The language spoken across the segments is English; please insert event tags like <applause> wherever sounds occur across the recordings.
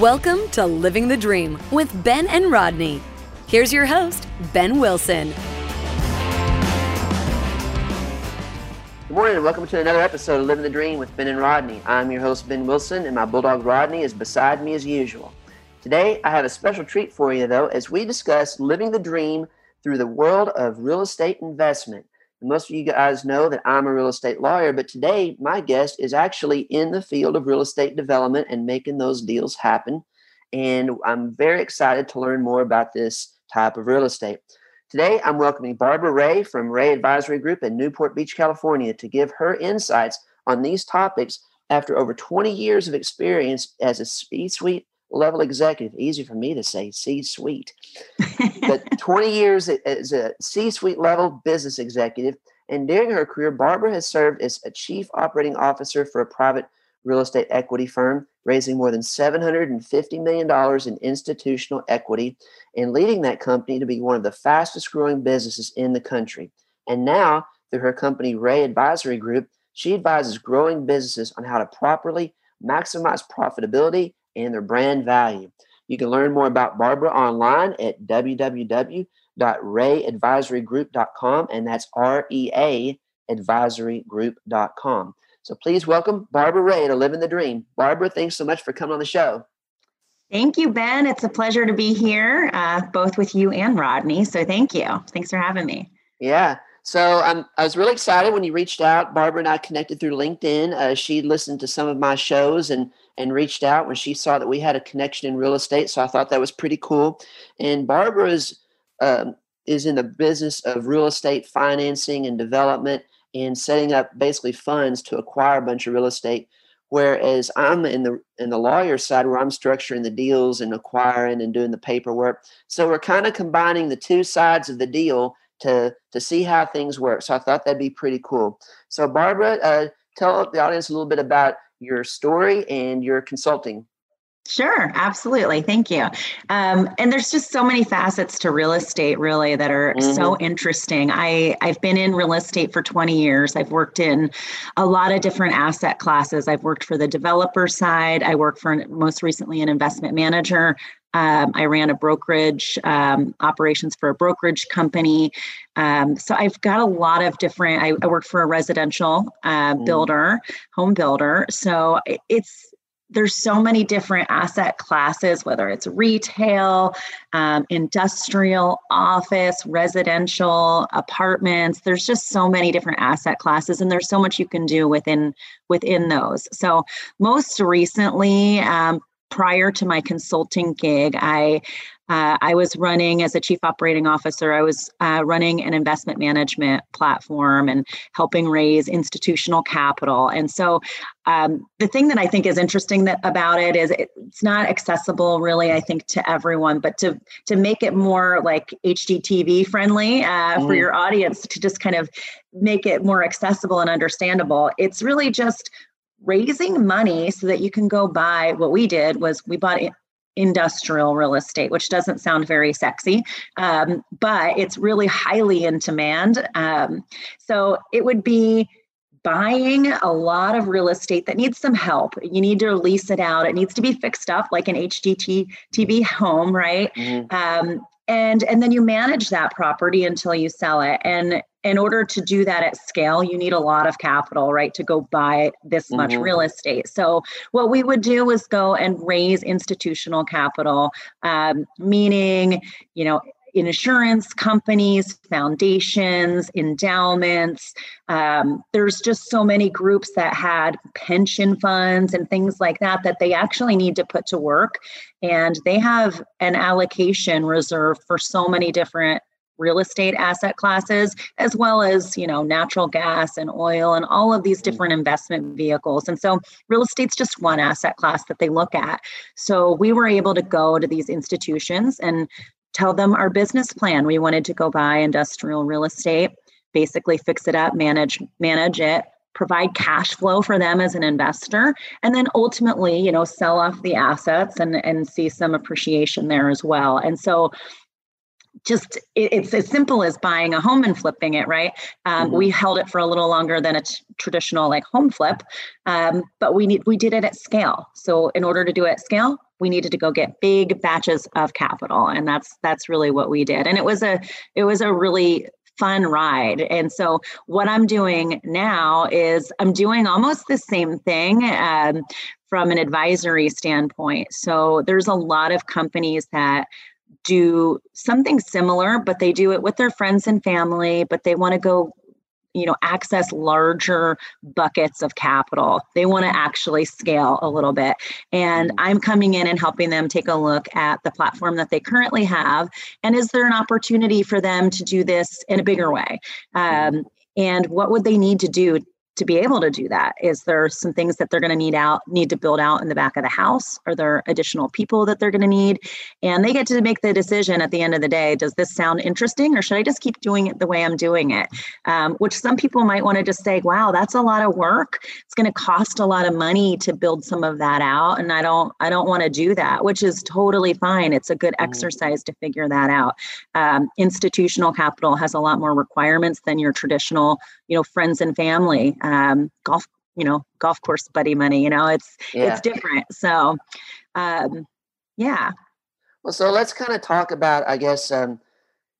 Welcome to Living the Dream with Ben and Rodney. Here's your host, Ben Wilson. Good morning and welcome to another episode of Living the Dream with Ben and Rodney. I'm your host, Ben Wilson, and my bulldog Rodney is beside me as usual. Today, I have a special treat for you, though, as we discuss living the dream through the world of real estate investment. Most of you guys know that I'm a real estate lawyer, but today my guest is actually in the field of real estate development and making those deals happen. And I'm very excited to learn more about this type of real estate. Today, I'm welcoming Barbara Rea from Rea Advisory Group in Newport Beach, California, to give her insights on these topics after over 20 years of experience as a C suite level executive. Easy for me to say C suite, but <laughs> 20 years as a C suite level business executive. And during her career, Barbara has served as a chief operating officer for a private real estate equity firm, raising more than $750 million in institutional equity and leading that company to be one of the fastest growing businesses in the country. And now, through her company, Rea Advisory Group, she advises growing businesses on how to properly maximize profitability and their brand value. You can learn more about Barbara online at www.reaadvisorygroup.com, and that's R E A advisorygroup.com. So please welcome Barbara Rea to Living the Dream. Barbara, thanks so much for coming on the show. Thank you, Ben. It's a pleasure to be here, uh, both with you and Rodney. So thank you. Thanks for having me. Yeah. So um, I was really excited when you reached out. Barbara and I connected through LinkedIn. Uh, she listened to some of my shows and and reached out when she saw that we had a connection in real estate. So I thought that was pretty cool. And Barbara is um, is in the business of real estate financing and development and setting up basically funds to acquire a bunch of real estate. Whereas I'm in the in the lawyer side where I'm structuring the deals and acquiring and doing the paperwork. So we're kind of combining the two sides of the deal to to see how things work. So I thought that'd be pretty cool. So Barbara, uh, tell the audience a little bit about your story and your consulting. Sure, absolutely. Thank you. Um, and there's just so many facets to real estate, really, that are mm-hmm. so interesting. I I've been in real estate for 20 years. I've worked in a lot of different asset classes. I've worked for the developer side. I work for most recently an investment manager. Um, I ran a brokerage um, operations for a brokerage company. Um, so I've got a lot of different. I, I work for a residential uh, mm. builder, home builder. So it's there's so many different asset classes, whether it's retail, um, industrial, office, residential, apartments. There's just so many different asset classes, and there's so much you can do within within those. So most recently, um, prior to my consulting gig, I uh, I was running as a chief operating officer. I was uh, running an investment management platform and helping raise institutional capital. And so, um, the thing that I think is interesting that about it is it's not accessible, really. I think to everyone, but to to make it more like HGTV friendly uh, mm. for your audience to just kind of make it more accessible and understandable. It's really just raising money so that you can go buy what we did was we bought industrial real estate, which doesn't sound very sexy, um, but it's really highly in demand. Um, so it would be buying a lot of real estate that needs some help. You need to lease it out. It needs to be fixed up like an HGTV home, right? Mm-hmm. Um, and and then you manage that property until you sell it. And in order to do that at scale, you need a lot of capital, right, to go buy this much mm-hmm. real estate. So, what we would do is go and raise institutional capital, um, meaning, you know, insurance companies, foundations, endowments. Um, there's just so many groups that had pension funds and things like that that they actually need to put to work. And they have an allocation reserved for so many different real estate asset classes as well as you know natural gas and oil and all of these mm. different investment vehicles and so real estate's just one asset class that they look at so we were able to go to these institutions and tell them our business plan. We wanted to go buy industrial real estate basically fix it up manage manage it provide cash flow for them as an investor and then ultimately you know sell off the assets and and see some appreciation there as well. And so just it's as simple as buying a home and flipping it right? Um, mm-hmm. we held it for a little longer than a t- traditional like home flip um, but we need we did it at scale. So in order to do it at scale we needed to go get big batches of capital and that's that's really what we did. And it was a it was a really fun ride. And so what i'm doing now is i'm doing almost the same thing um, from an advisory standpoint. So there's a lot of companies that do something similar but they do it with their friends and family but they want to go you know access larger buckets of capital they want to actually scale a little bit and mm-hmm. i'm coming in and helping them take a look at the platform that they currently have and is there an opportunity for them to do this in a bigger way mm-hmm. um, and what would they need to do to be able to do that? Is there some things that they're going to need out need to build out in the back of the house? Are there additional people that they're going to need? And they get to make the decision at the end of the day does this sound interesting or should i just keep doing it the way i'm doing it? Um, which some people might want to just say wow that's a lot of work. It's going to cost a lot of money to build some of that out and i don't i don't want to do that which is totally fine. It's a good mm-hmm. exercise to figure that out. Um, institutional capital has a lot more requirements than your traditional you know friends and family um, golf you know golf course buddy money you know it's yeah. it's different. So um, yeah. Well so let's kind of talk about i guess um,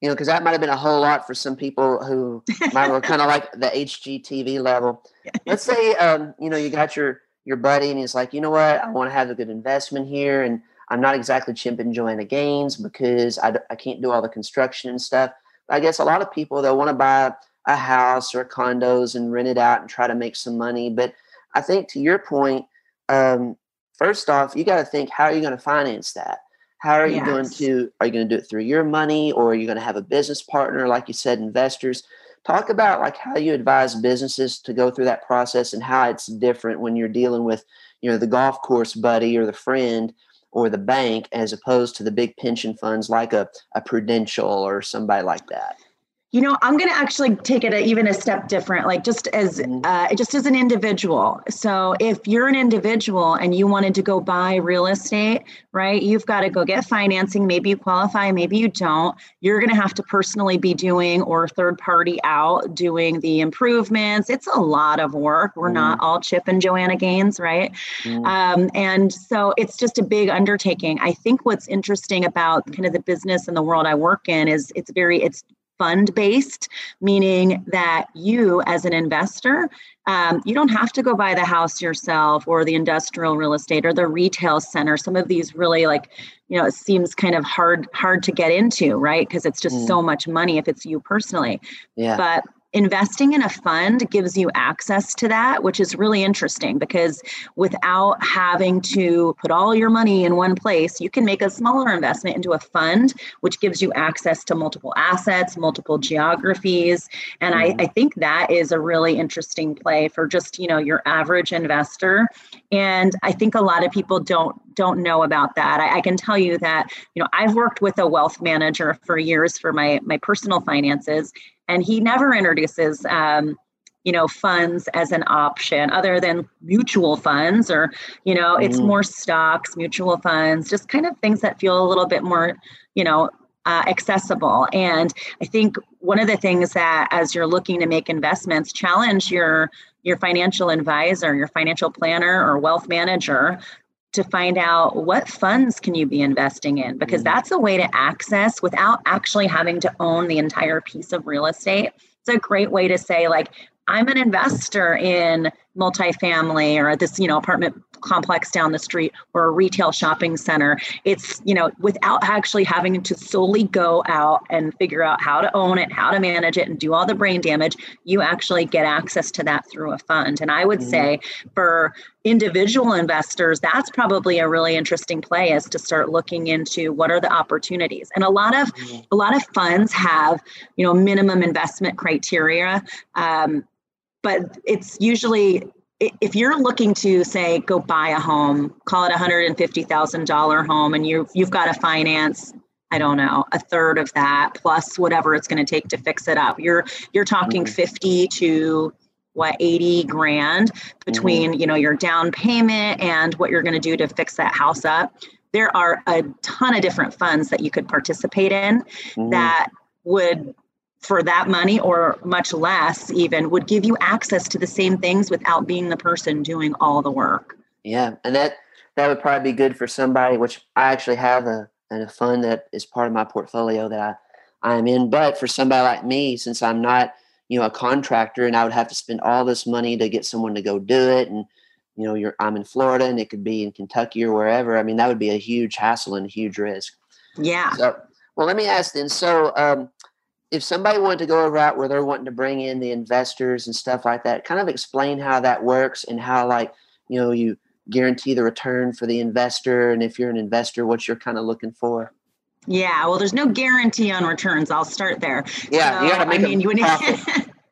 you know because that might have been a whole lot for some people who might were kind of like the hgtv level. <laughs> Let's say um, you know you got your your buddy and he's like you know what? I want to have a good investment here and i'm not exactly Chip and Joanna Gaines because I, I can't do all the construction and stuff. I guess a lot of people they'll want to buy a house or condos and rent it out and try to make some money. But I think to your point, um, first off, you got to think how are you going to finance that? How are you yes. going to are you going to do it through your money or are you going to have a business partner like you said investors? Talk about like how you advise businesses to go through that process and how it's different when you're dealing with, you know, the golf course buddy or the friend or the bank as opposed to the big pension funds like a, a Prudential or somebody like that. You know, I'm going to actually take it a, even a step different, like just as mm-hmm. uh, just as an individual. So, if you're an individual and you wanted to go buy real estate, right? You've got to go get financing. Maybe you qualify, maybe you don't. You're going to have to personally be doing or third party out doing the improvements. It's a lot of work. We're mm not mm-hmm. all Chip and Joanna Gaines, right? mm Um, and so, it's just a big undertaking. I think what's interesting about kind of the business and the world I work in is it's very it's fund based, meaning that you, as an investor, um, you don't have to go buy the house yourself or the industrial real estate or the retail center. Some of these really like, you know, it seems kind of hard hard to get into, right? Because it's just mm. so much money if it's you personally. Yeah. But investing in a fund gives you access to that, which is really interesting because without having to put all your money in one place, you can make a smaller investment into a fund, which gives you access to multiple assets, multiple geographies. And mm-hmm. I, I think that is a really interesting play for just, you know, your average investor. And I think a lot of people don't don't know about that. I, I can tell you that, you know, I've worked with a wealth manager for years for my my personal finances and he never introduces um, you know funds as an option other than mutual funds or you know mm. it's more stocks mutual funds just kind of things that feel a little bit more you know uh, accessible and i think one of the things that as you're looking to make investments challenge your your financial advisor your financial planner or wealth manager to find out what funds can you be investing in because mm. that's a way to access without actually having to own the entire piece of real estate it's a great way to say like i'm an investor in multifamily or this you know apartment complex down the street or a retail shopping center it's you know without actually having to solely go out and figure out how to own it how to manage it and do all the brain damage you actually get access to that through a fund and i would mm-hmm. say for individual investors that's probably a really interesting play is to start looking into what are the opportunities and a lot of mm-hmm. a lot of funds have you know minimum investment criteria um, but it's usually if you're looking to say go buy a home call it a $150000 home and you you've got to finance i don't know a third of that plus whatever it's going to take to fix it up you're you're talking mm-hmm. 50 to what 80 grand between mm-hmm. you know your down payment and what you're going to do to fix that house up there are a ton of different funds that you could participate in mm-hmm. that would for that money or much less even would give you access to the same things without being the person doing all the work yeah and that that would probably be good for somebody. Which I actually have a and a fund that is part of my portfolio that I I'm in. But for somebody like me, since I'm not you know a contractor and I would have to spend all this money to get someone to go do it and you know you're I'm in Florida and it could be in Kentucky or wherever. I mean that would be a huge hassle and a huge risk. Yeah. So well let me ask then. So um, if somebody wanted to go a route where they're wanting to bring in the investors and stuff like that, kind of explain how that works and how like you know you guarantee the return for the investor and if you're an investor what you're kind of looking for yeah, well, there's no guarantee on returns. I'll start there. Yeah, so, you gotta make I mean, you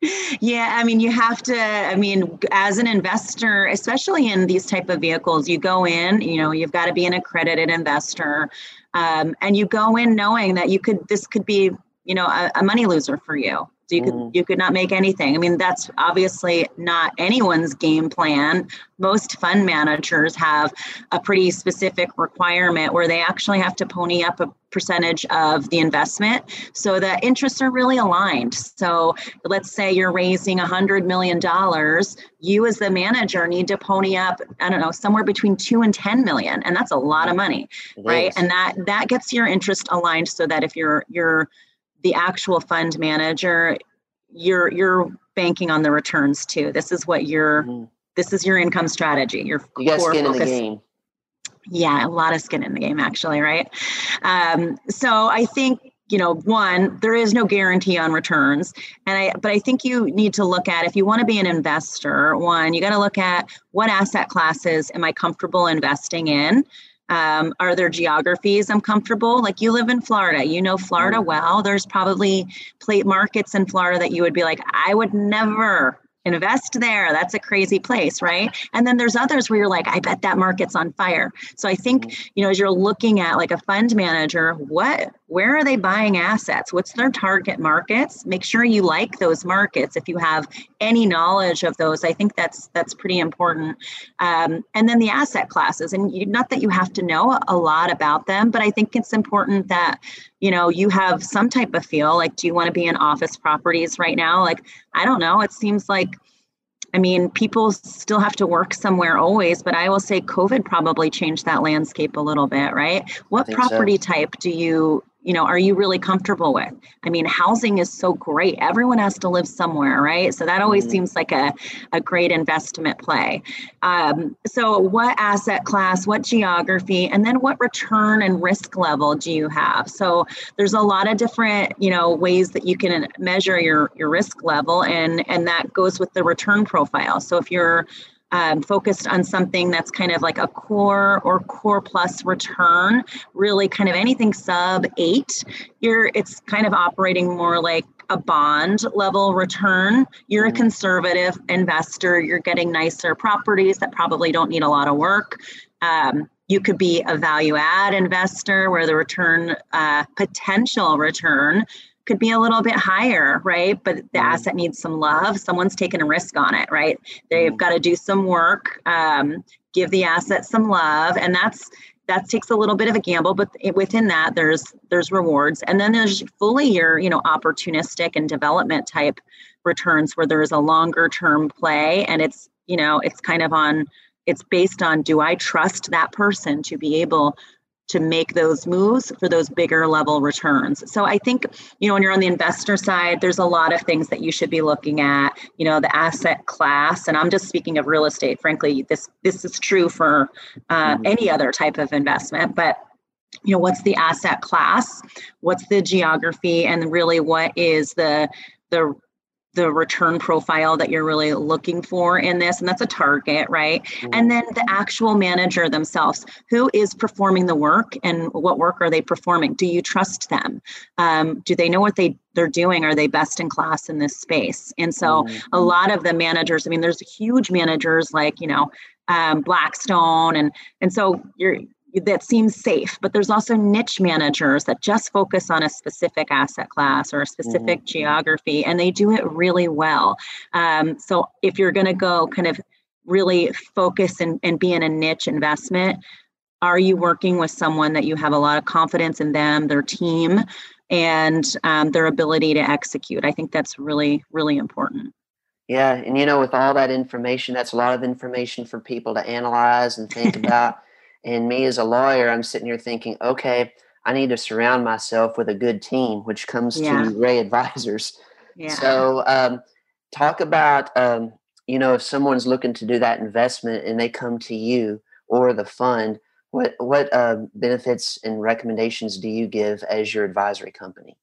<laughs> yeah, I mean, you have to. I mean, as an investor, especially in these type of vehicles, you go in. You know, you've got to be an accredited investor, um, and you go in knowing that you could. This could be, you know, a, a money loser for you. So you could mm. you could not make anything. I mean, that's obviously not anyone's game plan. Most fund managers have a pretty specific requirement where they actually have to pony up a percentage of the investment so the interests are really aligned. So let's say you're raising a hundred million dollars, you as the manager need to pony up, I don't know, somewhere between two and 10 million. And that's a lot of money, right? And that that gets your interest aligned so that if you're you're the actual fund manager you're you're banking on the returns too. This is what your mm-hmm. this is your income strategy your you skin focus. in the game. Yeah a lot of skin in the game actually right? Um, so i think you know one there is no guarantee on returns. And i but i think you need to look at if you want to be an investor one you got to look at what asset classes am i comfortable investing in um, are there geographies I'm comfortable? Like you live in Florida, you know Florida mm-hmm. well. There's probably plate markets in Florida that you would be like, I would never invest there. That's a crazy place, right? <laughs> And then there's others where you're like, I bet that market's on fire. So I think, mm-hmm. you know, as you're looking at like a fund manager, what where are they buying assets? What's their target markets? Make sure you like those markets. If you have any knowledge of those, I think that's that's pretty important. Um, and then the asset classes, and you, not that you have to know a lot about them, but I think it's important that you know you have some type of feel. Like, do you want to be in office properties right now? Like, I don't know. It seems like I mean, people still have to work somewhere always, but I will say COVID probably changed that landscape a little bit, right? What property so. type do you you know, are you really comfortable with? I mean, housing is so great. Everyone has to live somewhere, right? So that always mm-hmm. seems like a, a great investment play. Um, so, what asset class, what geography, and then what return and risk level do you have? So, there's a lot of different, you know, ways that you can measure your your risk level, and and that goes with the return profile. So, if you're um, focused on something that's kind of like a core or core plus return, really kind of anything sub eight, you're it's kind of operating more like a bond level return. You're a mm-hmm. conservative investor. You're getting nicer properties that probably don't need a lot of work. Um, you could be a value add investor where the return uh, potential return could be a little bit higher, right? But the mm-hmm. asset needs some love. Someone's taken a risk on it, right? They've mm-hmm. got to do some work, um, give the asset some love, and that's that takes a little bit of a gamble. But within that, there's there's rewards, and then there's fully your you know opportunistic and development type returns where there is a longer term play, and it's you know it's kind of on it's based on do I trust that person to be able to make those moves for those bigger level returns. So I think, you know, when you're on the investor side, there's a lot of things that you should be looking at, you know, the asset class. And I'm just speaking of real estate. Frankly, this this is true for uh, mm-hmm. any other type of investment, but you know what's the asset class what's the geography and really what is the the the return profile that you're really looking for in this and that's a target right? Mm-hmm. and then the actual manager themselves who is performing the work and what work are they performing? Do you trust them? Um, do they know what they they're doing? Are they best in class in this space? And so mm-hmm. a lot of the managers i mean there's huge managers like you know um, blackstone and and so you're that seems safe but there's also niche managers that just focus on a specific asset class or a specific mm-hmm. geography and they do it really well. Um, so if you're going to go kind of really focus and, and be in a niche investment are you working with someone that you have a lot of confidence in them their team and um, their ability to execute? I think that's really really important. Yeah and you know with all that information that's a lot of information for people to analyze and think <laughs> about And me as a lawyer, I'm sitting here thinking, okay, I need to surround myself with a good team, which comes yeah. to Rea Advisors. Yeah. So, um, talk about, um, you know, if someone's looking to do that investment and they come to you or the fund, what what uh, benefits and recommendations do you give as your advisory company?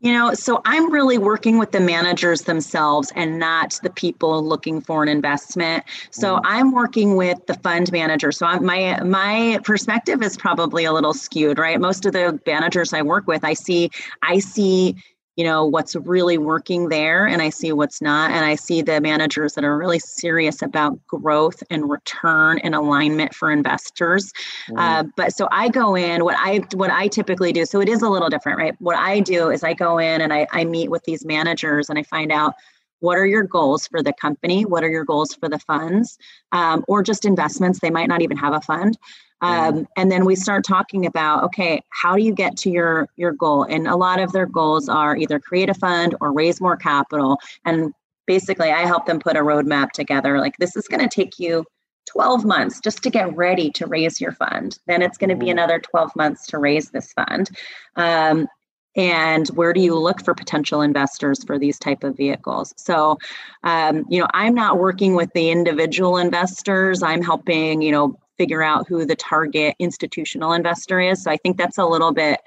You know, so I'm really working with the managers themselves and not the people looking for an investment. So mm-hmm. I'm working with the fund manager. So I'm, my my perspective is probably a little skewed, right? Most of the managers I work with, I see I see you know what's really working there and i see what's not. And i see the managers that are really serious about growth and return and alignment for investors. Mm-hmm. uh, but so i go in what i what i typically do so it is a little different right? What i do is i go in and i, I meet with these managers and i find out what are your goals for the company? What are your goals for the funds? Um, or just investments. They might not even have a fund um, and then we start talking about okay how do you get to your your goal? And a lot of their goals are either create a fund or raise more capital. And basically i help them put a roadmap together. Like this is going to take you 12 months just to get ready to raise your fund. Then it's going to be mm-hmm. another 12 months to raise this fund. Um, and where do you look for potential investors for these type of vehicles? So um, you know i'm not working with the individual investors. I'm helping you know figure out who the target institutional investor is. So I think that's a little bit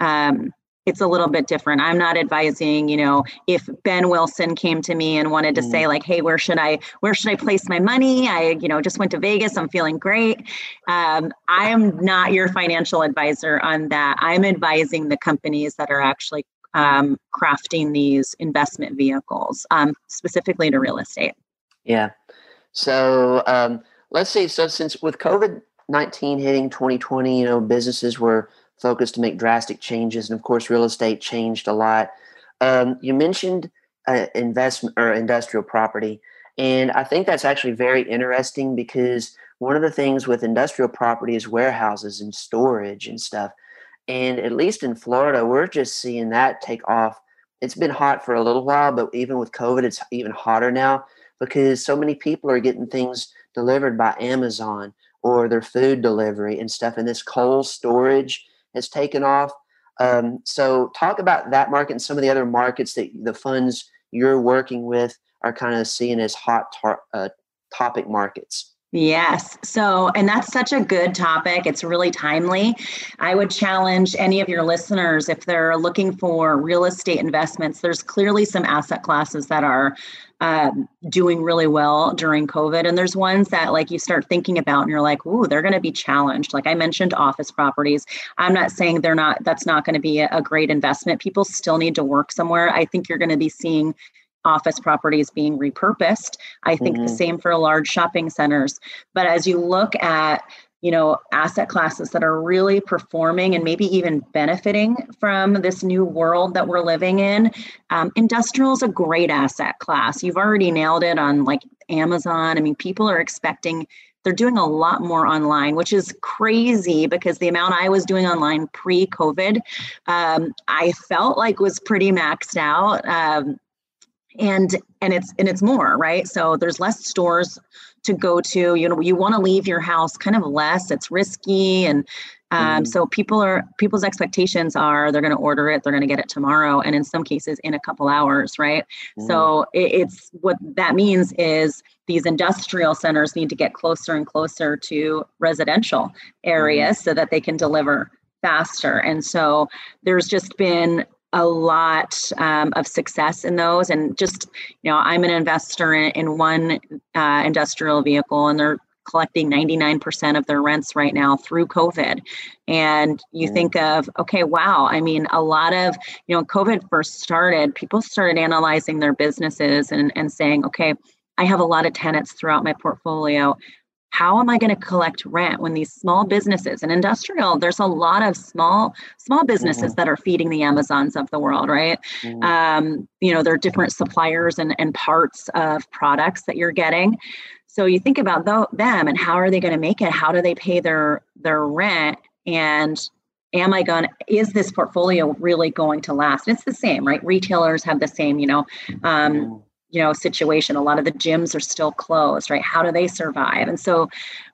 um, it's a little bit different. I'm not advising, you know, if Ben Wilson came to me and wanted to mm. say like, "Hey, where should I where should I place my money? I, you know, just went to Vegas. I'm feeling great." Um, I am not your financial advisor on that. I'm advising the companies that are actually um, crafting these investment vehicles, um, specifically to real estate. Yeah. So um, let's say so since with COVID nineteen hitting twenty twenty, you know, businesses were focused to make drastic changes, and of course, real estate changed a lot. Um, you mentioned uh, investment or industrial property, and I think that's actually very interesting because one of the things with industrial property is warehouses and storage and stuff. And at least in Florida, we're just seeing that take off. It's been hot for a little while, but even with COVID, it's even hotter now because so many people are getting things delivered by Amazon or their food delivery and stuff. And this cold storage has taken off. Um, so, talk about that market and some of the other markets that the funds you're working with are kind of seeing as hot tar- uh, topic markets. Yes. So, and that's such a good topic. It's really timely. I would challenge any of your listeners if they're looking for real estate investments, there's clearly some asset classes that are um, doing really well during COVID. And there's ones that like you start thinking about and you're like, ooh, they're going to be challenged. Like I mentioned office properties. I'm not saying they're not, that's not going to be a, a great investment. People still need to work somewhere. I think you're going to be seeing office properties being repurposed. I think mm-hmm. the same for large shopping centers. But as you look at you know asset classes that are really performing and maybe even benefiting from this new world that we're living in. Um, industrial is a great asset class. You've already nailed it on like amazon. I mean people are expecting they're doing a lot more online which is crazy because the amount i was doing online pre-covid um, i felt like was pretty maxed out um, and and it's and it's more right? So there's less stores to go to you know you want to leave your house kind of less it's risky and um, mm. so people are people's expectations are they're going to order it they're going to get it tomorrow and in some cases in a couple hours right mm. so it, it's what that means is these industrial centers need to get closer and closer to residential areas mm. so that they can deliver faster and so there's just been a lot um, of success in those. And just, you know, I'm an investor in, in one uh, industrial vehicle and they're collecting 99% of their rents right now through COVID. And you mm. think of, okay, wow, I mean, a lot of, you know, COVID first started, people started analyzing their businesses and, and saying, okay, I have a lot of tenants throughout my portfolio how am i going to collect rent when these small businesses and industrial there's a lot of small small businesses mm-hmm. that are feeding the amazons of the world right? Mm-hmm. um, you know there are different suppliers and, and parts of products that you're getting. So you think about th- them and how are they going to make it? How do they pay their their rent? And am i going is this portfolio really going to last? And it's the same right? Retailers have the same you know um, mm-hmm you know situation. A lot of the gyms are still closed right? How do they survive? And so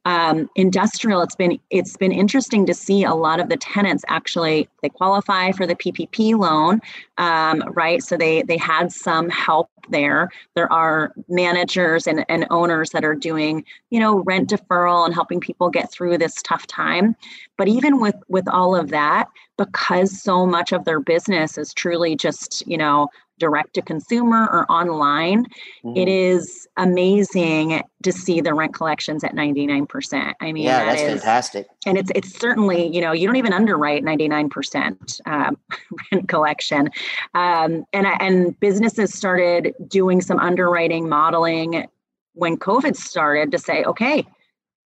um, industrial it's been it's been interesting to see a lot of the tenants actually they qualify for the ppp loan um, right? So they they had some help there. There are managers and, and owners that are doing you know rent deferral and helping people get through this tough time. But even with with all of that because so much of their business is truly just you know direct to consumer or online, mm-hmm. it is amazing to see the rent collections at 99%. I mean, yeah, that that's is, fantastic. And it's it's certainly, you know, you don't even underwrite 99% um, <laughs> rent collection. Um, and, and businesses started doing some underwriting modeling when COVID started to say, okay,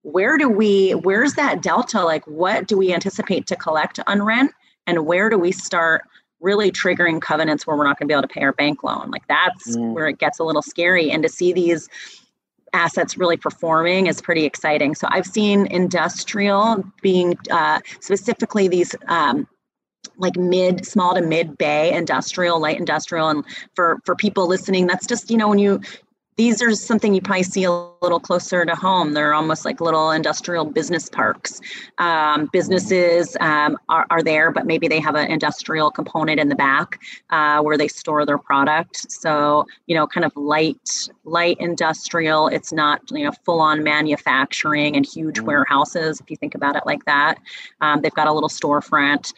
where do we, where's that delta? Like, what do we anticipate to collect on rent? And where do we start really triggering covenants where we're not going to be able to pay our bank loan. Like that's mm. where it gets a little scary. And to see these assets really performing is pretty exciting. So I've seen industrial being uh, specifically these. Um, like mid small to mid bay industrial light industrial and for for people listening that's just you know when you these are something you probably see a little closer to home. They're almost like little industrial business parks. Um, businesses um, are, are, there, but maybe they have an industrial component in the back uh, where they store their product. So you know, kind of light, light industrial. It's not you know full on manufacturing and huge mm. warehouses. If you think about it like that, um, they've got a little storefront.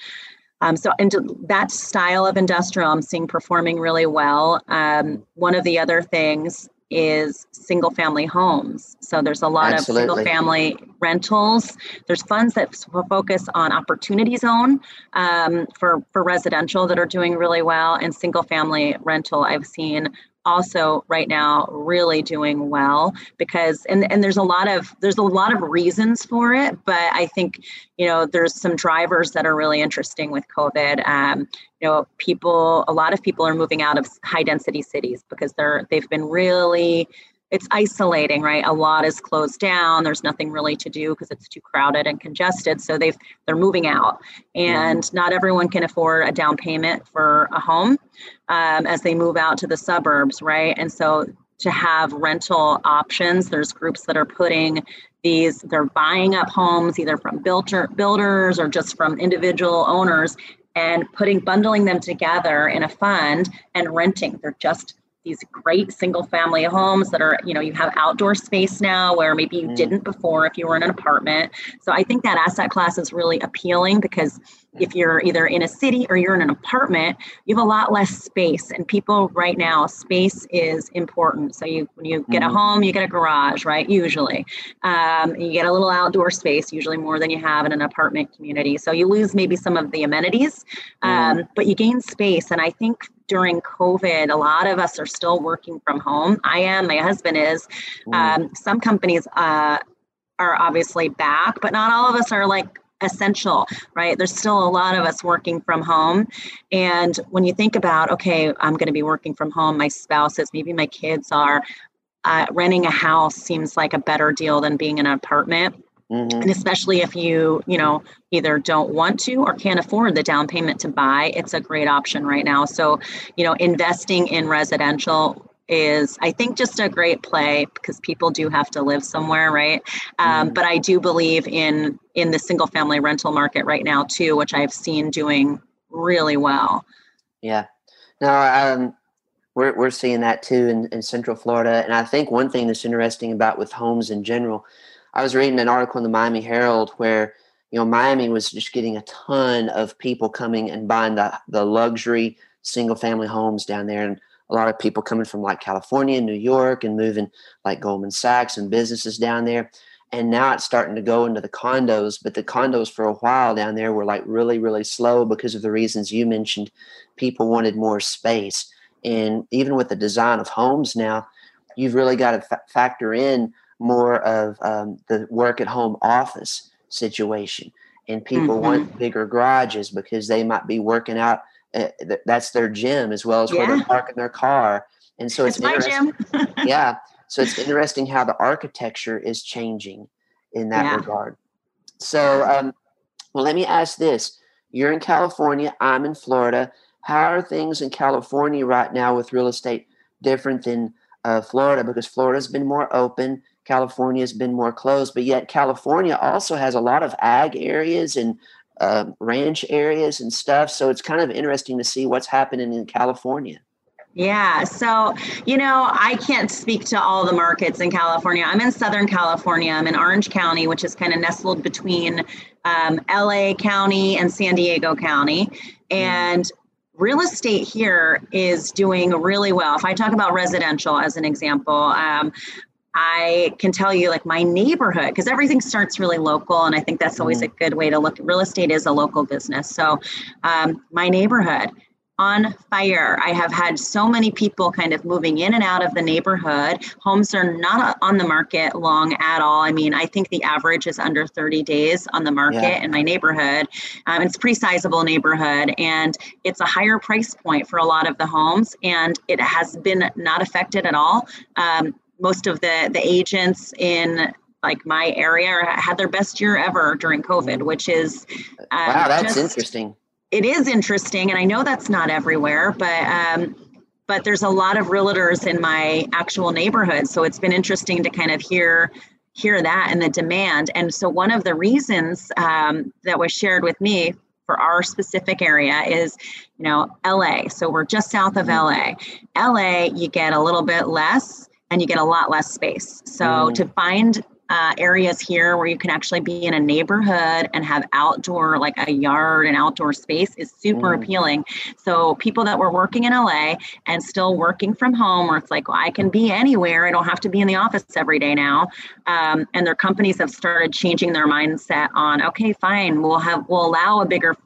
Um, so, into that style of industrial, I'm seeing performing really well. Um, one of the other things is single family homes. So there's a lot Absolutely. of single family rentals. There's funds that focus on opportunity zone um, for, for residential that are doing really well, and single family rental. I've seen also right now really doing well because and and there's a lot of there's a lot of reasons for it but i think you know there's some drivers that are really interesting with covid. Um, you know people a lot of people are moving out of high density cities because they're they've been really it's isolating, right? A lot is closed down. There's nothing really to do because it's too crowded and congested. So they've they're moving out, and mm-hmm. not everyone can afford a down payment for a home um, as they move out to the suburbs, right? And so to have rental options, there's groups that are putting these they're buying up homes either from builder builders or just from individual owners and putting bundling them together in a fund and renting they're just these great single family homes that are you know you have outdoor space now where maybe you mm. didn't before if you were in an apartment so i think that asset class is really appealing because if you're either in a city or you're in an apartment you have a lot less space. And people right now space is important. So you when you get a mm-hmm. home you get a garage right? Usually. Um, you get a little outdoor space usually more than you have in an apartment community. So you lose maybe some of the amenities um, mm. but you gain space. And i think during covid a lot of us are still working from home. I am. My husband is. Mm. um, some companies uh, are obviously back but not all of us are like essential, right? There's still a lot of us working from home. And when you think about, okay, I'm going to be working from home, my spouse is, maybe my kids are, uh, renting a house seems like a better deal than being in an apartment. Mm-hmm. And especially if you, you know, either don't want to or can't afford the down payment to buy, it's a great option right now. So, you know, investing in residential is I think just a great play because people do have to live somewhere, right? Um, mm. But I do believe in in the single family rental market right now too, which I've seen doing really well. Yeah, no, um, we're we're seeing that too in, in Central Florida, and I think one thing that's interesting about with homes in general, I was reading an article in the Miami Herald where you know Miami was just getting a ton of people coming and buying the the luxury single family homes down there and a lot of people coming from like California and New York and moving like Goldman Sachs and businesses down there. And now it's starting to go into the condos, but the condos for a while down there were like really, really slow because of the reasons you mentioned. People wanted more space. And even with the design of homes now, you've really got to fa- factor in more of um, the work at home office situation. And people mm-hmm. want bigger garages because they might be working out that's their gym as well as yeah. where they're parking their car. And so it's, gym. <laughs> yeah. So it's interesting how the architecture is changing in that yeah. regard. So, um, well, let me ask this. You're in California, I'm in Florida. How are things in California right now with real estate different than uh, Florida because Florida's been more open. California's been more closed, but yet California also has a lot of ag areas and uh, ranch areas and stuff. So it's kind of interesting to see what's happening in California. Yeah. So, you know, I can't speak to all the markets in California. I'm in Southern California. I'm in Orange County, which is kind of nestled between um, LA County and San Diego County. And real estate here is doing really well. If I talk about residential as an example, um, I can tell you like my neighborhood because everything starts really local, and I think that's always mm-hmm. a good way to look. Real estate is a local business, so um, my neighborhood on fire. I have had so many people kind of moving in and out of the neighborhood. Homes are not on the market long at all. I mean, I think the average is under 30 days on the market yeah. in my neighborhood. Um, it's a pretty sizable neighborhood and it's a higher price point for a lot of the homes and it has been not affected at all. Um, most of the, the agents in like my area had their best year ever during COVID, which is um, wow, that's just, interesting it is interesting, and I know that's not everywhere, but um, but there's a lot of realtors in my actual neighborhood, so it's been interesting to kind of hear hear that and the demand. And so one of the reasons um, that was shared with me for our specific area is, you know, LA. So we're just south of LA. LA, you get a little bit less and you get a lot less space. So mm. to find uh, areas here where you can actually be in a neighborhood and have outdoor, like a yard and outdoor space, is super mm. appealing. So people that were working in LA and still working from home, where it's like, well, I can be anywhere. I don't have to be in the office every day now. Um, and their companies have started changing their mindset on, okay, fine, we'll have we'll allow a bigger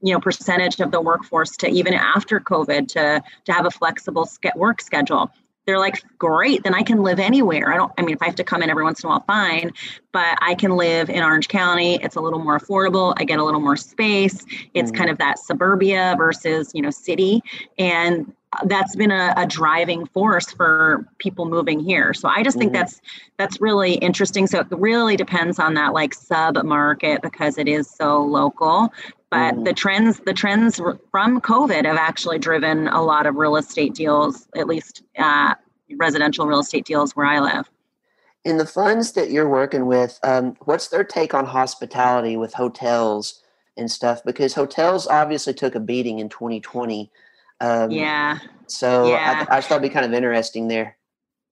you know percentage of the workforce to even after covid to to have a flexible work schedule they're like, great, then I can live anywhere. I don't, I mean, if I have to come in every once in a while, fine, but I can live in Orange County. It's a little more affordable. I get a little more space. It's mm kind of that suburbia versus, you know, city. And that's been a, a, driving force for people moving here. So I just think mm that's that's really interesting. So it really depends on that like sub market because it is so local but mm. the trends the trends from covid have actually driven a lot of real estate deals at least uh, residential real estate deals where i live. In the funds that you're working with um, what's their take on hospitality with hotels and stuff? Because hotels obviously took a beating in 2020 um, yeah. so yeah. I, I thought it'd be kind of interesting there.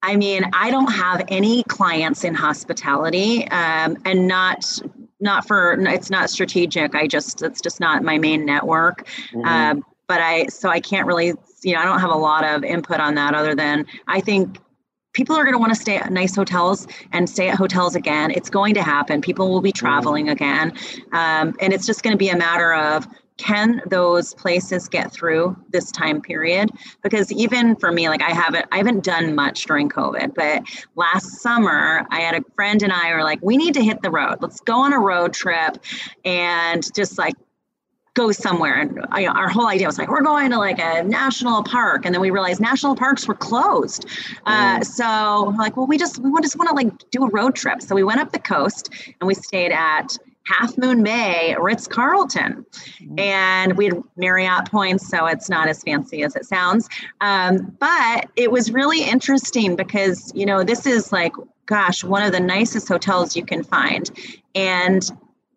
I mean, I don't have any clients in hospitality, um, and not not for it's not strategic. I just it's just not my main network. Mm-hmm. Uh, but I so I can't really you know I don't have a lot of input on that other than I think people are going to want to stay at nice hotels and stay at hotels again. It's going to happen. People will be mm-hmm. traveling again, um, and it's just going to be a matter of can those places get through this time period? Because even for me like i haven't i haven't done much during covid but last summer i had a friend and i were like we need to hit the road. Let's go on a road trip and just like go somewhere. And I, our whole idea was like we're going to like a national park. And then we realized national parks were closed. Uh, mm. so like well we just we just want to like do a road trip. So we went up the coast and we stayed at Half Moon Bay, Ritz Carlton. Mm-hmm. And we had Marriott points, so it's not as fancy as it sounds. Um, but it was really interesting because, you know, this is like, gosh, one of the nicest hotels you can find. And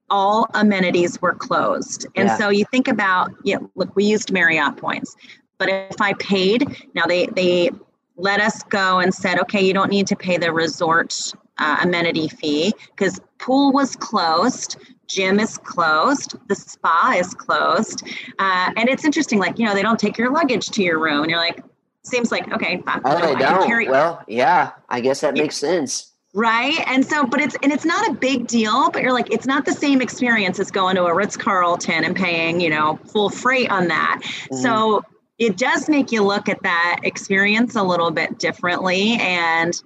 all amenities were closed. And yeah. so you think about, yeah, look, we used Marriott points. But if I paid, now they they let us go and said, okay, you don't need to pay the resort uh, amenity fee because pool was closed gym is closed the spa is closed uh, and it's interesting like you know they don't take your luggage to your room and you're like seems like okay oh, they don't. Carry- well yeah i guess that makes sense. Right? And so but it's and it's not a big deal but you're like it's not the same experience as going to a ritz-carlton and paying you know full freight on that. Mm-hmm. so it does make you look at that experience a little bit differently and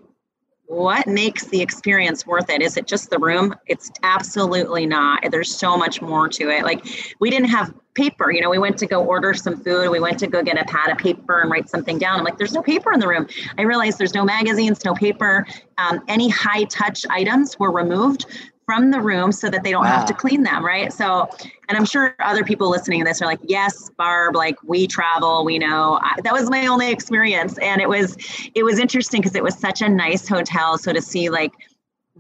what makes the experience worth it? Is it just the room? It's absolutely not. There's so much more to it. Like we didn't have paper, you know, we went to go order some food. We went to go get a pad of paper and write something down. I'm like, there's no paper in the room. I realized there's no magazines, no paper. Um, any high touch items were removed from the room so that they don't wow. have to clean them, right? So, and I'm sure other people listening to this are like, yes, Barb, like we travel, we know. I, that was my only experience, and it was it was interesting because it was such a nice hotel. So to see like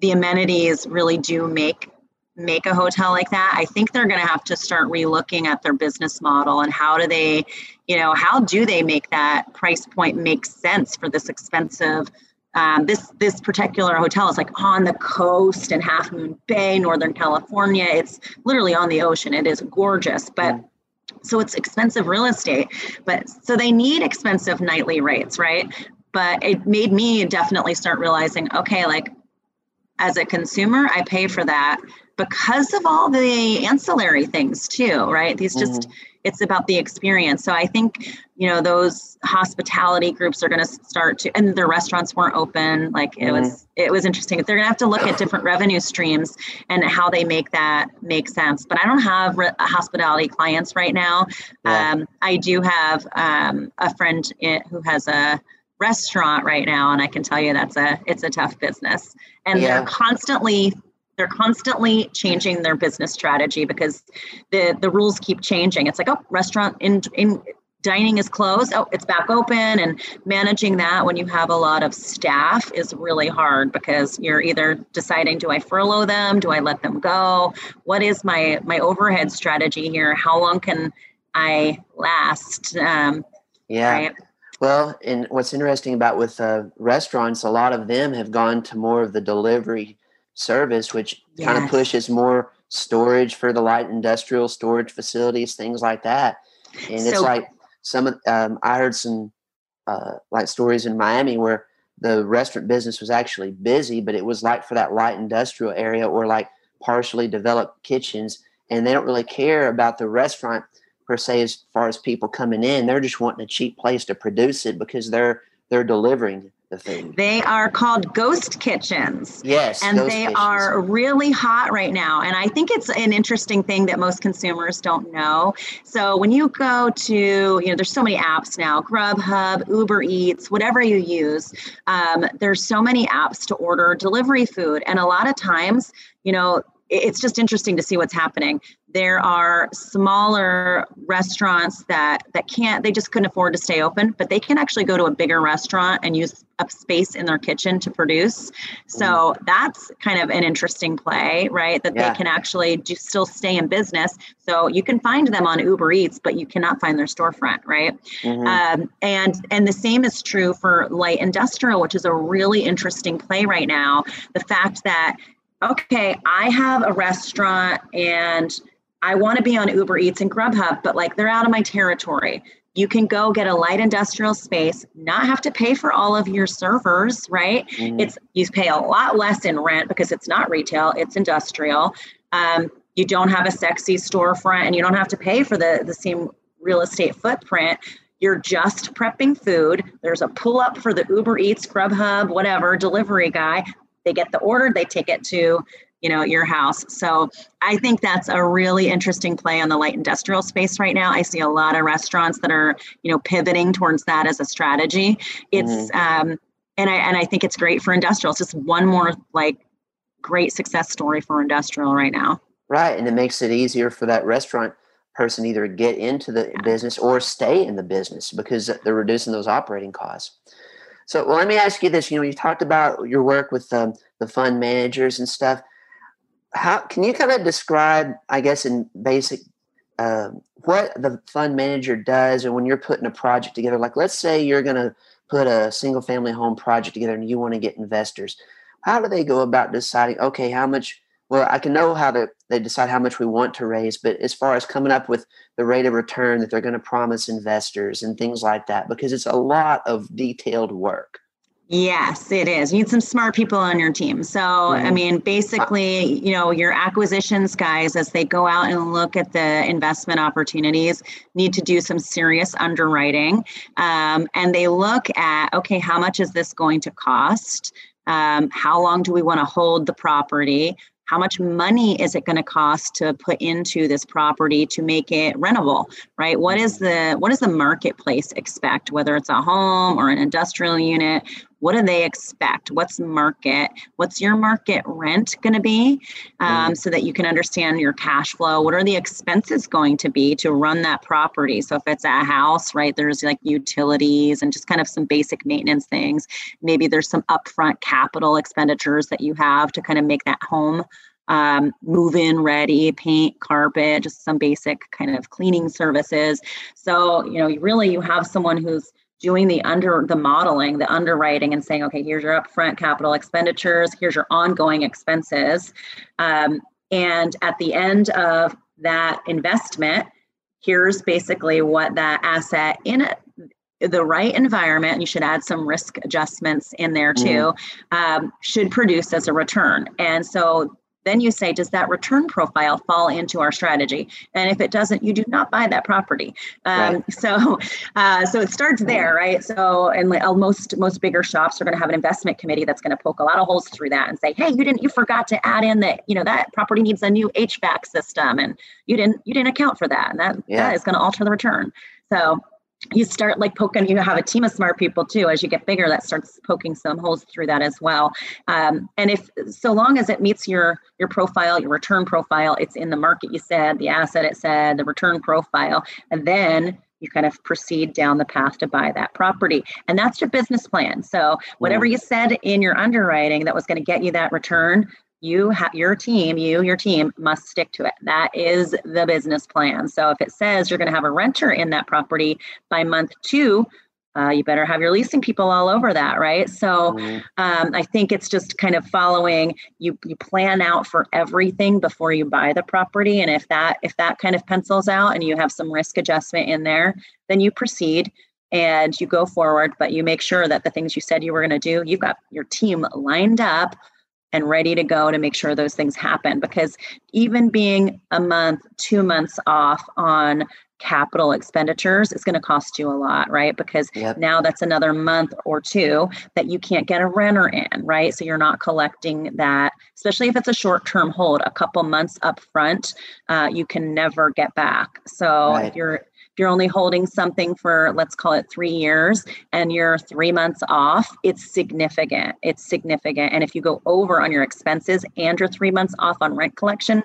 the amenities really do make make a hotel like that i think they're going to have to start relooking at their business model and how do they you know how do they make that price point make sense for this expensive um, this this particular hotel is like on the coast in half moon bay northern california it's literally on the ocean it is gorgeous but mm. so it's expensive real estate but so they need expensive nightly rates right but it made me definitely start realizing okay like as a consumer i pay for that because of all the ancillary things too right these just mm-hmm. It's about the experience so i think you know those hospitality groups are going to start to and the restaurants weren't open like it mm-hmm. was it was interesting they're going to have to look at different revenue streams and how they make that make sense but i don't have re- hospitality clients right now yeah. um, i do have um, a friend who has a restaurant right now and i can tell you that's a it's a tough business and yeah. they're constantly they're constantly changing their business strategy because the the rules keep changing. It's like oh restaurant in in dining is closed. Oh it's back open. And managing that when you have a lot of staff is really hard because you're either deciding do i furlough them? Do i let them go? What is my my overhead strategy here? How long can i last? Um, yeah. right? well and what's interesting about with uh, restaurants a lot of them have gone to more of the delivery service, which yes. kind of pushes more storage for the light industrial storage facilities, things like that. And so, it's like some of um, I heard some uh, like stories in Miami where the restaurant business was actually busy, but it was like for that light industrial area or like partially developed kitchens, and they don't really care about the restaurant per se as far as people coming in. They're just wanting a cheap place to produce it because they're they're delivering the thing. They are called ghost kitchens. Yes. And they kitchens. are really hot right now. And I think it's an interesting thing that most consumers don't know. So when you go to, you know, there's so many apps now Grubhub, Uber Eats, whatever you use, um, there's so many apps to order delivery food. And a lot of times, you know, it's just interesting to see what's happening. There are smaller restaurants that that can't they just couldn't afford to stay open, but they can actually go to a bigger restaurant and use up space in their kitchen to produce. So mm. that's kind of an interesting play, right? That yeah. they can actually do, still stay in business. So you can find them on Uber Eats, but you cannot find their storefront, right? Mm-hmm. Um, and and the same is true for light industrial, which is a really interesting play right now. The fact that okay, I have a restaurant and I want to be on Uber Eats and Grubhub, but like they're out of my territory. You can go get a light industrial space, not have to pay for all of your servers, right? Mm-hmm. It's you pay a lot less in rent because it's not retail, it's industrial. Um, you don't have a sexy storefront and you don't have to pay for the, the same real estate footprint. You're just prepping food. There's a pull up for the Uber Eats, Grubhub, whatever delivery guy they get the order, they take it to you know your house. So i think that's a really interesting play on the light industrial space right now. I see a lot of restaurants that are you know pivoting towards that as a strategy. It's mm-hmm. um and i and i think it's great for industrial. It's just one more like great success story for industrial right now. Right and it makes it easier for that restaurant person either get into the business or stay in the business because they're reducing those operating costs so, well, let me ask you this. You know, you talked about your work with um, the fund managers and stuff. How can you kind of describe, I guess, in basic, uh, what the fund manager does, and when you're putting a project together? Like, let's say you're going to put a single family home project together, and you want to get investors. How do they go about deciding? Okay, how much well, I can know how to, they decide how much we want to raise, but as far as coming up with the rate of return that they're going to promise investors and things like that, because it's a lot of detailed work. Yes, it is. You need some smart people on your team. So, mm-hmm. I mean, basically, you know, your acquisitions guys, as they go out and look at the investment opportunities, need to do some serious underwriting. Um, and they look at, okay, how much is this going to cost? Um, how long do we want to hold the property? How much money is it going to cost to put into this property to make it rentable right? What is mm-hmm. the what does the marketplace expect whether it's a home or an industrial unit what do they expect? What's market what's your market rent going to be? Um, mm. so that you can understand your cash flow. What are the expenses going to be to run that property? So if it's a house right there's like utilities and just kind of some basic maintenance things. Maybe there's some upfront capital expenditures that you have to kind of make that home um, move in ready, paint, carpet, just some basic kind of cleaning services. So, you know, really you have someone who's doing the under the modeling, the underwriting, and saying, okay, here's your upfront capital expenditures, here's your ongoing expenses. Um, and at the end of that investment, here's basically what that asset in the right environment, you should add some risk adjustments in there too, mm. um, should produce as a return. And so then you say, does that return profile fall into our strategy? And if it doesn't, you do not buy that property. Um, right. So, uh, so it starts there, right? So, and like, uh, most most bigger shops are going to have an investment committee that's going to poke a lot of holes through that and say, hey, you didn't, you forgot to add in that, you know, that property needs a new HVAC system, and you didn't, you didn't account for that, and that yeah. that is going to alter the return. So you start like poking you have a team of smart people too as you get bigger that starts poking some holes through that as well. Um, and if so long as it meets your your profile your return profile it's in the market you said the asset it said the return profile and then you kind of proceed down the path to buy that property. And that's your business plan. So whatever you said in your underwriting that was going to get you that return you have your team, you, your team must stick to it. That is the business plan. So if it says you're going to have a renter in that property by month two, uh, you better have your leasing people all over that, right? So mm-hmm. um, I think it's just kind of following. You you plan out for everything before you buy the property, and if that if that kind of pencils out and you have some risk adjustment in there, then you proceed and you go forward. But you make sure that the things you said you were going to do, you've got your team lined up and ready to go to make sure those things happen. Because even being a month, two months off on capital expenditures is going to cost you a lot, right? Because yep. now that's another month or two that you can't get a renter in, right? So you're not collecting that, especially if it's a short term hold, a couple months up front, uh, you can never get back. So right. if you're if you're only holding something for, let's call it three years, and you're three months off, it's significant. It's significant. And if you go over on your expenses and you're three months off on rent collection,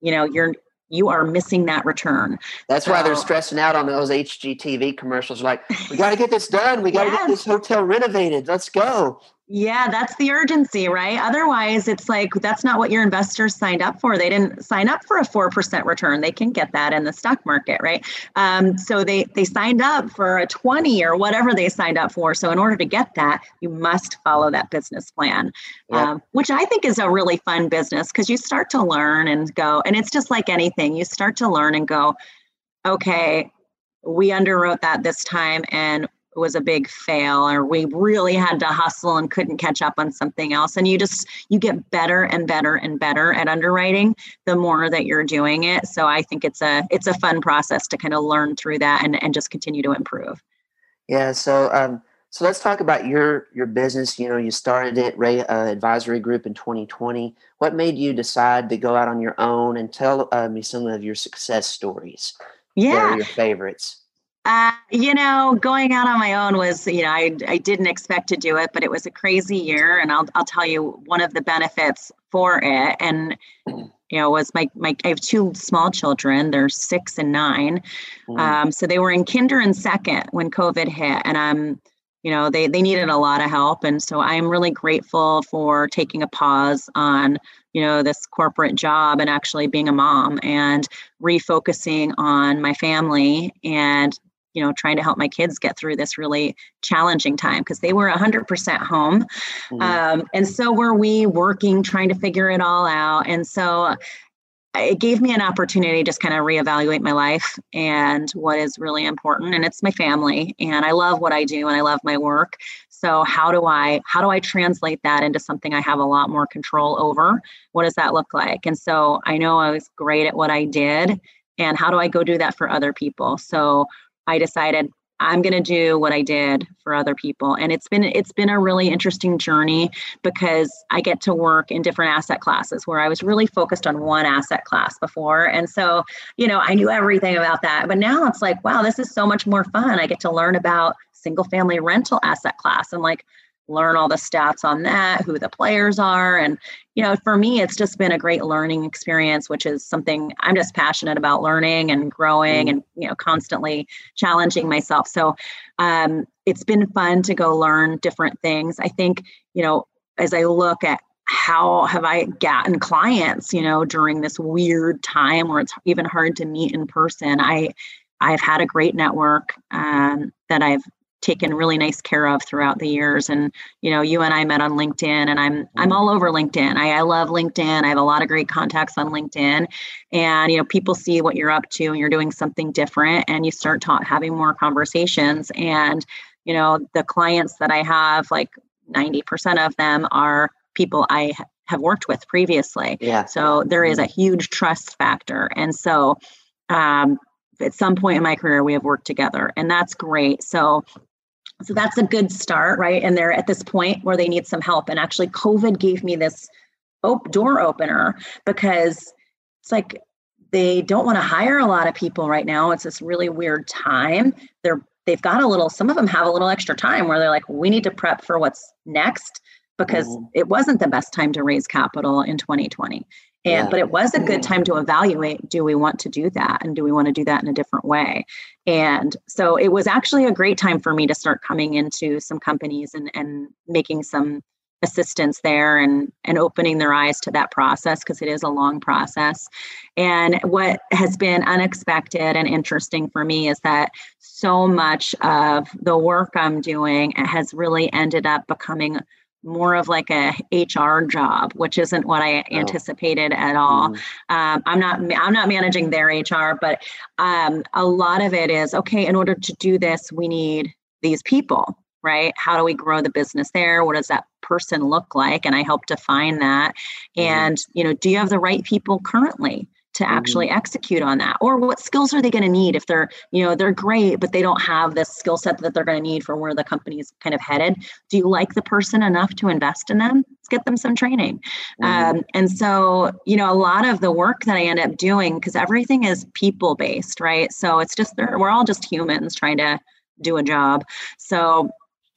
you know, you're you are missing that return. That's so, why they're stressing out on those HGTV commercials. Like, we got to get this done. We got to yes. get this hotel renovated. Let's go. Yeah, that's the urgency, right? Otherwise, it's like that's not what your investors signed up for. They didn't sign up for a four percent return. They can get that in the stock market, right? Um, so they they signed up for a twenty or whatever they signed up for. So in order to get that, you must follow that business plan, yep. um, which I think is a really fun business because you start to learn and go, and it's just like anything. You start to learn and go, okay, we underwrote that this time, and was a big fail or we really had to hustle and couldn't catch up on something else. And you just you get better and better and better at underwriting the more that you're doing it. So i think it's a it's a fun process to kind of learn through that and, and just continue to improve. Yeah so um so let's talk about your your business. You know you started it Rea uh, advisory group in 2020 what made you decide to go out on your own and tell uh, me some of your success stories yeah. your favorites uh, you know, going out on my own was, you know, I, I didn't expect to do it, but it was a crazy year. And I'll, I'll tell you one of the benefits for it. And, you know, was my, my, I have two small children, they're six and nine. Mm. Um, so they were in kinder and second when COVID hit. And I'm, you know, they, they needed a lot of help. And so I'm really grateful for taking a pause on, you know, this corporate job and actually being a mom and refocusing on my family and you know trying to help my kids get through this really challenging time because they were 100% home. Mm-hmm. um, and so were we working trying to figure it all out. And so it gave me an opportunity to just kind of reevaluate my life and what is really important and it's my family and i love what i do and i love my work. So how do i how do i translate that into something i have a lot more control over? What does that look like? And so i know i was great at what i did and how do i go do that for other people? So I decided I'm going to do what I did for other people. And it's been it's been a really interesting journey because I get to work in different asset classes where I was really focused on one asset class before. And so you know I knew everything about that. But now it's like wow this is so much more fun. I get to learn about single family rental asset class. And like learn all the stats on that, who the players are. And, you know, for me, it's just been a great learning experience, which is something I'm just passionate about learning and growing and, you know, constantly challenging myself. So um, it's been fun to go learn different things. I think, you know, as I look at how have I gotten clients, you know, during this weird time where it's even hard to meet in person? I I've had a great network um, that I've taken really nice care of throughout the years. And you know you and i met on linkedin and i'm i'm all over linkedin. I, I love linkedin. I have a lot of great contacts on linkedin. And you know people see what you're up to and you're doing something different and you start ta- having more conversations. And you know the clients that i have like 90% of them are people i have worked with previously. Yeah. So there is a huge trust factor. And so um, at some point in my career we have worked together and that's great. So so that's a good start right? And they're at this point where they need some help. And actually covid gave me this op- door opener because it's like they don't want to hire a lot of people right now. It's this really weird time. They're they've got a little some of them have a little extra time where they're like we need to prep for what's next because mm-hmm. it wasn't the best time to raise capital in 2020 and yeah. but it was a good mm-hmm. time to evaluate do we want to do that? And do we want to do that in a different way? And so it was actually a great time for me to start coming into some companies and and making some assistance there and and opening their eyes to that process because it is a long process. And what has been unexpected and interesting for me is that so much of the work i'm doing has really ended up becoming more of like a HR job, which isn't what I oh. anticipated at all. Mm-hmm. Um, I'm not I'm not managing their HR, but um, a lot of it is okay. In order to do this, we need these people, right? How do we grow the business there? What does that person look like? And I help define that. Mm-hmm. And you know, do you have the right people currently? To actually mm-hmm. execute on that or what skills are they going to need if they're you know they're great but they don't have this skill set that they're going to need for where the company is kind of headed. Do you like the person enough to invest in them? Let's get them some training. Mm-hmm. um, and so you know a lot of the work that i end up doing because everything is people based right? So it's just we're all just humans trying to do a job. So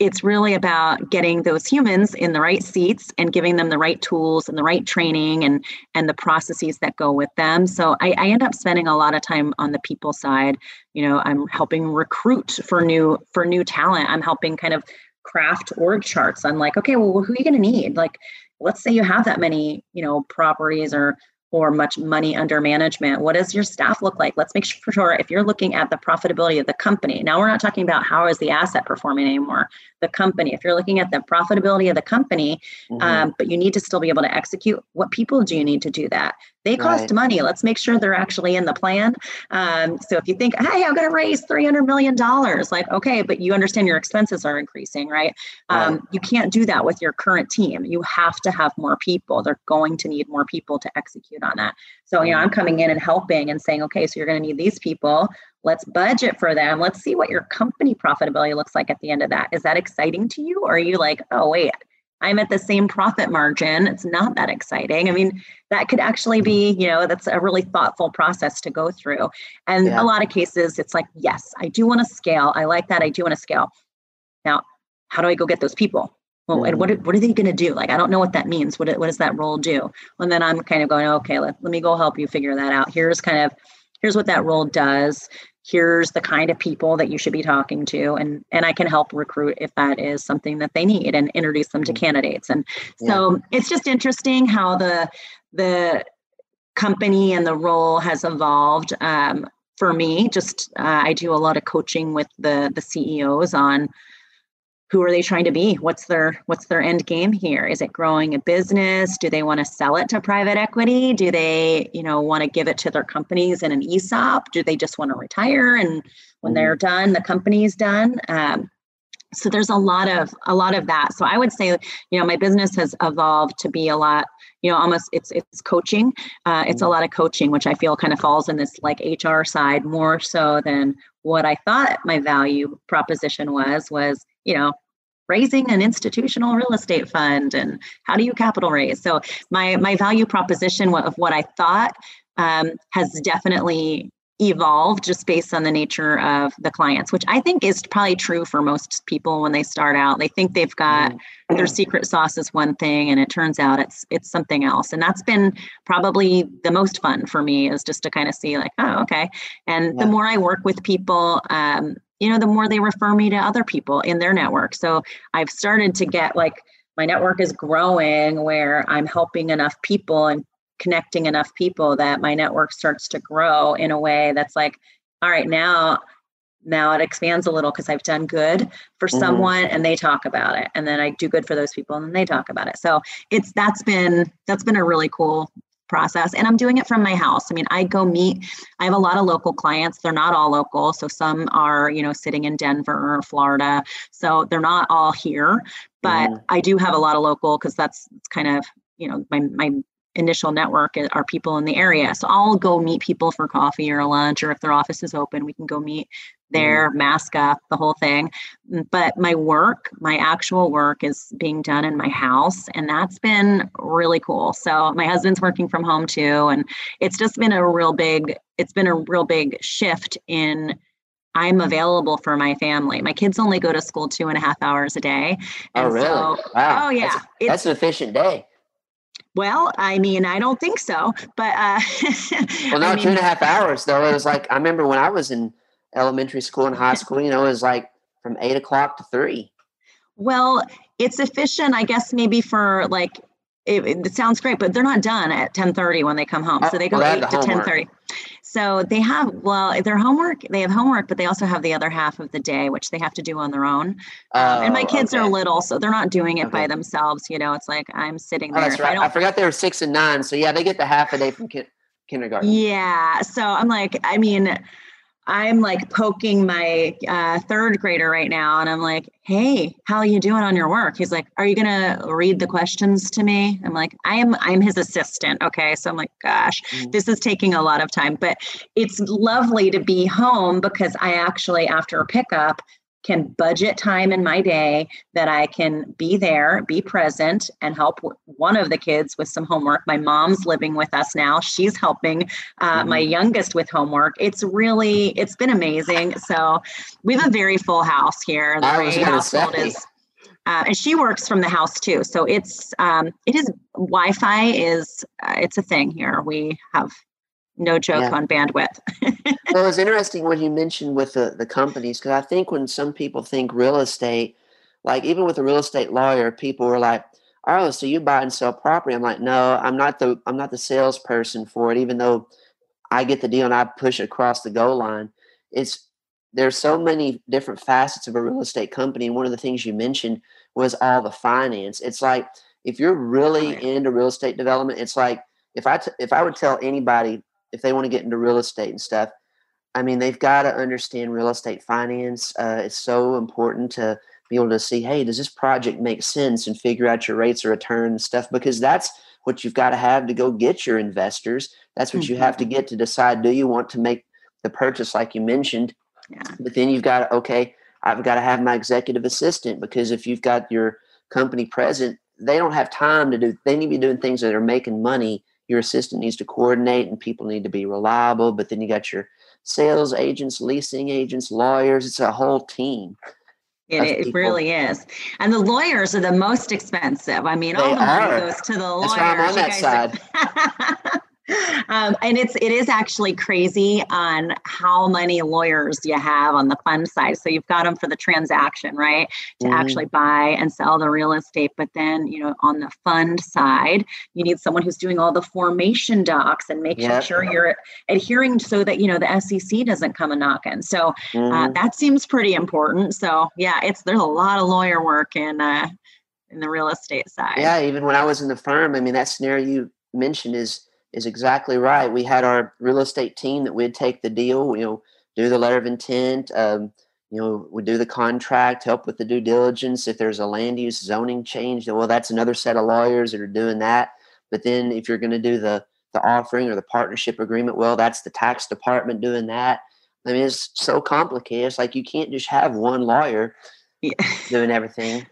it's really about getting those humans in the right seats and giving them the right tools and the right training and and the processes that go with them. So I, I, end up spending a lot of time on the people side. You know i'm helping recruit for new for new talent. I'm helping kind of craft org charts i'm like okay well who are you going to need? Like let's say you have that many you know properties or or much money under management? What does your staff look like? Let's make sure for sure. if you're looking at the profitability of the company. Now we're not talking about how is the asset performing anymore. The company. If you're looking at the profitability of the company, mm-hmm. um, but you need to still be able to execute. What people do you need to do that? They cost right. money. Let's make sure they're actually in the plan. Um, so if you think, hey, I'm going to raise $300 million, like, okay, but you understand your expenses are increasing, right? Um, right? You can't do that with your current team. You have to have more people. They're going to need more people to execute on that. So, you know, mm-hmm. I'm coming in and helping and saying, okay, so you're going to need these people. Let's budget for them. Let's see what your company profitability looks like at the end of that. Is that exciting to you? Or are you like, oh, wait, I'm at the same profit margin. It's not that exciting. I mean, that could actually be, mm-hmm. you know, that's a really thoughtful process to go through. And yeah. a lot of cases, it's like, yes, I do want to scale. I like that. I do want to scale. Now, how do I go get those people? Well, mm-hmm. and what, what are they going to do? Like, I don't know what that means. What, what does that role do? And then I'm kind of going, okay, let, let me go help you figure that out. Here's kind of, here's what that role does here's the kind of people that you should be talking to and and i can help recruit if that is something that they need and introduce them to mm-hmm. candidates and so yeah. it's just interesting how the the company and the role has evolved um, for me just uh, i do a lot of coaching with the the ceos on who are they trying to be? What's their what's their end game here? Is it growing a business? Do they want to sell it to private equity? Do they you know want to give it to their companies in an esop do they just want to retire and when they're mm-hmm. done the company's done? Um, so there's a lot of a lot of that. So i would say you know my business has evolved to be a lot you know almost it's it's coaching. Uh, it's a mm-hmm. lot of coaching which i feel kind of falls in this like hr side more so than what i thought my value proposition was was you know raising an institutional real estate fund and how do you capital raise so my my value proposition of what i thought um, has definitely evolved just based on the nature of the clients, which I think is probably true for most people when they start out. They think they've got mm-hmm. their secret sauce is one thing and it turns out it's it's something else. And that's been probably the most fun for me is just to kind of see like, oh, okay. And yeah. the more I work with people, um, you know, the more they refer me to other people in their network. So I've started to get like my network is growing where I'm helping enough people and connecting enough people that my network starts to grow in a way that's like, all right, now now it expands a little because I've done good for mm-hmm. someone and they talk about it. And then I do good for those people and then they talk about it. So it's that's been that's been a really cool process and i'm doing it from my house i mean i go meet i have a lot of local clients they're not all local so some are you know sitting in denver or florida so they're not all here but mm. i do have a lot of local because that's kind of you know my my initial network are people in the area. So I'll go meet people for coffee or lunch, or if their office is open, we can go meet there, mm. mask up, the whole thing. Mm, but my work, my actual work is being done in my house. And that's been really cool. So my husband's working from home too. And it's just been a real big, it's been a real big shift in I'm available for my family. My kids only go to school two and a half hours a day. Oh, and oh, really? So, wow. Oh, yeah. That's, that's an efficient day. Well, I mean, I don't think so, but uh, <laughs> well, no, I mean, two and a half hours though. It was like I remember when I was in elementary school and high school. You know, it was like from eight o'clock to three. Well, it's efficient, I guess, maybe for like it, it, sounds great, but they're not done at 10:30 when they come home. So they go well, 8 to 10:30. So they have well, their homework, they have homework, but they also have the other half of the day which they have to do on their own. Oh, um, and my kids okay. are little, so they're not doing it okay. by themselves, you know. It's like I'm sitting there. Oh, that's right. I, I, forgot they were 6 and 9. So yeah, they get the half a day from ki- kindergarten. Yeah. So I'm like I mean I'm like poking my uh, third grader right now, and I'm like, "Hey, how are you doing on your work?" He's like, "Are you gonna read the questions to me?" I'm like, "I am. I'm his assistant." Okay, so I'm like, "Gosh, mm-hmm. this is taking a lot of time," but it's lovely to be home because I actually, after a pickup, can budget time in my day that I can be there, be present, and help one of the kids with some homework. My mom's living with us now. She's helping uh, mm-hmm. my youngest with homework. It's really, it's been amazing. So we have a very full house here. The I was household say. is. Uh, and she works from the house too, so it's um, it is Wi-Fi is uh, it's a thing here. We have no joke yeah. on bandwidth. <laughs> well, it's interesting what you mentioned with the, the companies because I think when some people think real estate, like even with a real estate lawyer, people were like, "Oh, so you buy and sell property?" I'm like, "No, I'm not the I'm not the salesperson for it." Even though I get the deal and I push across the goal line, it's there's so many different facets of a real estate company, and one of the things you mentioned was all the finance. It's like if you're really into real estate development, it's like if I t- if I would tell anybody if they want to get into real estate and stuff, I mean, they've got to understand real estate finance. Uh, it's so important to be able to see, hey, does this project make sense and figure out your rates of return and stuff? Because that's what you've got to have to go get your investors. That's what mm-hmm. you have to mm-hmm. get to decide do you want to make the purchase, like you mentioned? Yeah. But then you've got to, okay, I've got to have my executive assistant because if you've got your company present, they don't have time to do, they need to be doing things that are making money your assistant needs to coordinate and people need to be reliable but then you got your sales agents leasing agents lawyers it's a whole team it, it really is and the lawyers are the most expensive i mean they all the money are. goes to the lawyers That's why I'm on that side. <laughs> Um, and it's it is actually crazy on how many lawyers you have on the fund side. So you've got them for the transaction, right, to mm-hmm. actually buy and sell the real estate. But then you know on the fund side, you need someone who's doing all the formation docs and making yep. sure you're adhering so that you know the SEC doesn't come a knock knocking. So uh, mm-hmm. uh, that seems pretty important. So yeah, it's there's a lot of lawyer work in uh, in the real estate side. Yeah, even when I was in the firm, I mean that scenario you mentioned is is exactly right. We had our real estate team that we'd take the deal, you know, do the letter of intent, um, you know, we do the contract, help with the due diligence. If there's a land use zoning change, well, that's another set of lawyers that are doing that. But then if you're going to do the the offering or the partnership agreement, well, that's the tax department doing that. I mean, it's so complicated. It's like you can't just have one lawyer yeah. doing everything.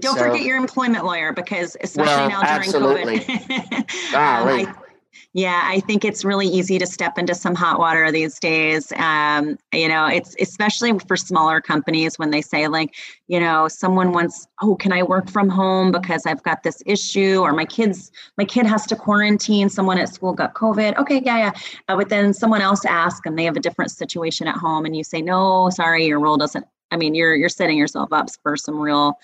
Don't so, forget your employment lawyer because especially well, now during absolutely. COVID. <laughs> um, I, Yeah, I think it's really easy to step into some hot water these days. Um, you know, it's especially for smaller companies when they say, like, you know, someone wants, oh, can I work from home because I've got this issue, or my kids, my kid has to quarantine. Someone at school got COVID. Okay, yeah, yeah. Uh, but then someone else asks, and they have a different situation at home, and you say, no, sorry, your role doesn't. I mean, you're you're setting yourself up for some real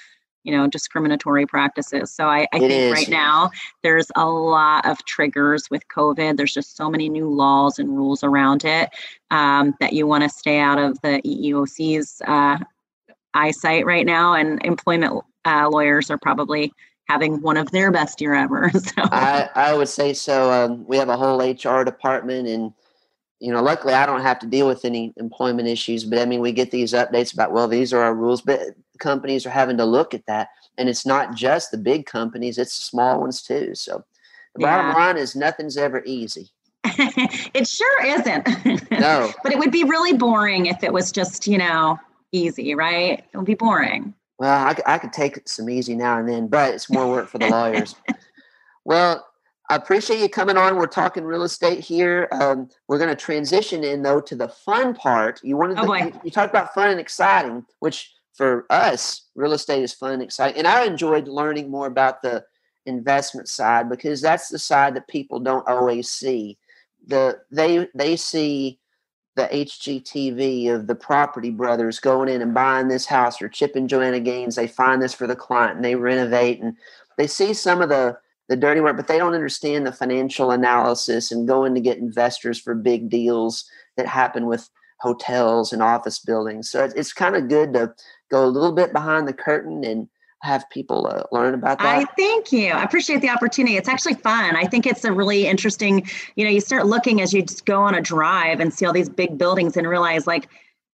you know discriminatory practices. So i, I think is. right now there's a lot of triggers with covid. There's just so many new laws and rules around it um, that you want to stay out of the eeoc's uh, eyesight right now. And employment uh, lawyers are probably having one of their best year ever. <laughs> So i, I would say so. Um, we have a whole hr department and you know, luckily I don't have to deal with any employment issues, but I mean, we get these updates about, well, these are our rules, but companies are having to look at that. And it's not just the big companies, it's the small ones too. So the yeah. bottom line is nothing's ever easy. <laughs> it sure isn't. No. <laughs> but it would be really boring if it was just, you know, easy, right? It would be boring. Well, I, I could take some easy now and then, but it's more work for the lawyers. <laughs> well, I appreciate you coming on. We're talking real estate here. Um, we're going to transition in though to the fun part. You wanted oh, you, you talked about fun and exciting, which for us, real estate is fun and exciting. And I enjoyed learning more about the investment side because that's the side that people don't always see. The they they see the HGTV of the property brothers going in and buying this house or Chip and Joanna Gaines. They find this for the client and they renovate and they see some of the the dirty work, but they don't understand the financial analysis and going to get investors for big deals that happen with hotels and office buildings. So it's, it's kind of good to go a little bit behind the curtain and have people uh, learn about that. I thank you. I appreciate the opportunity. It's actually fun. I think it's a really interesting, you know, you start looking as you just go on a drive and see all these big buildings and realize like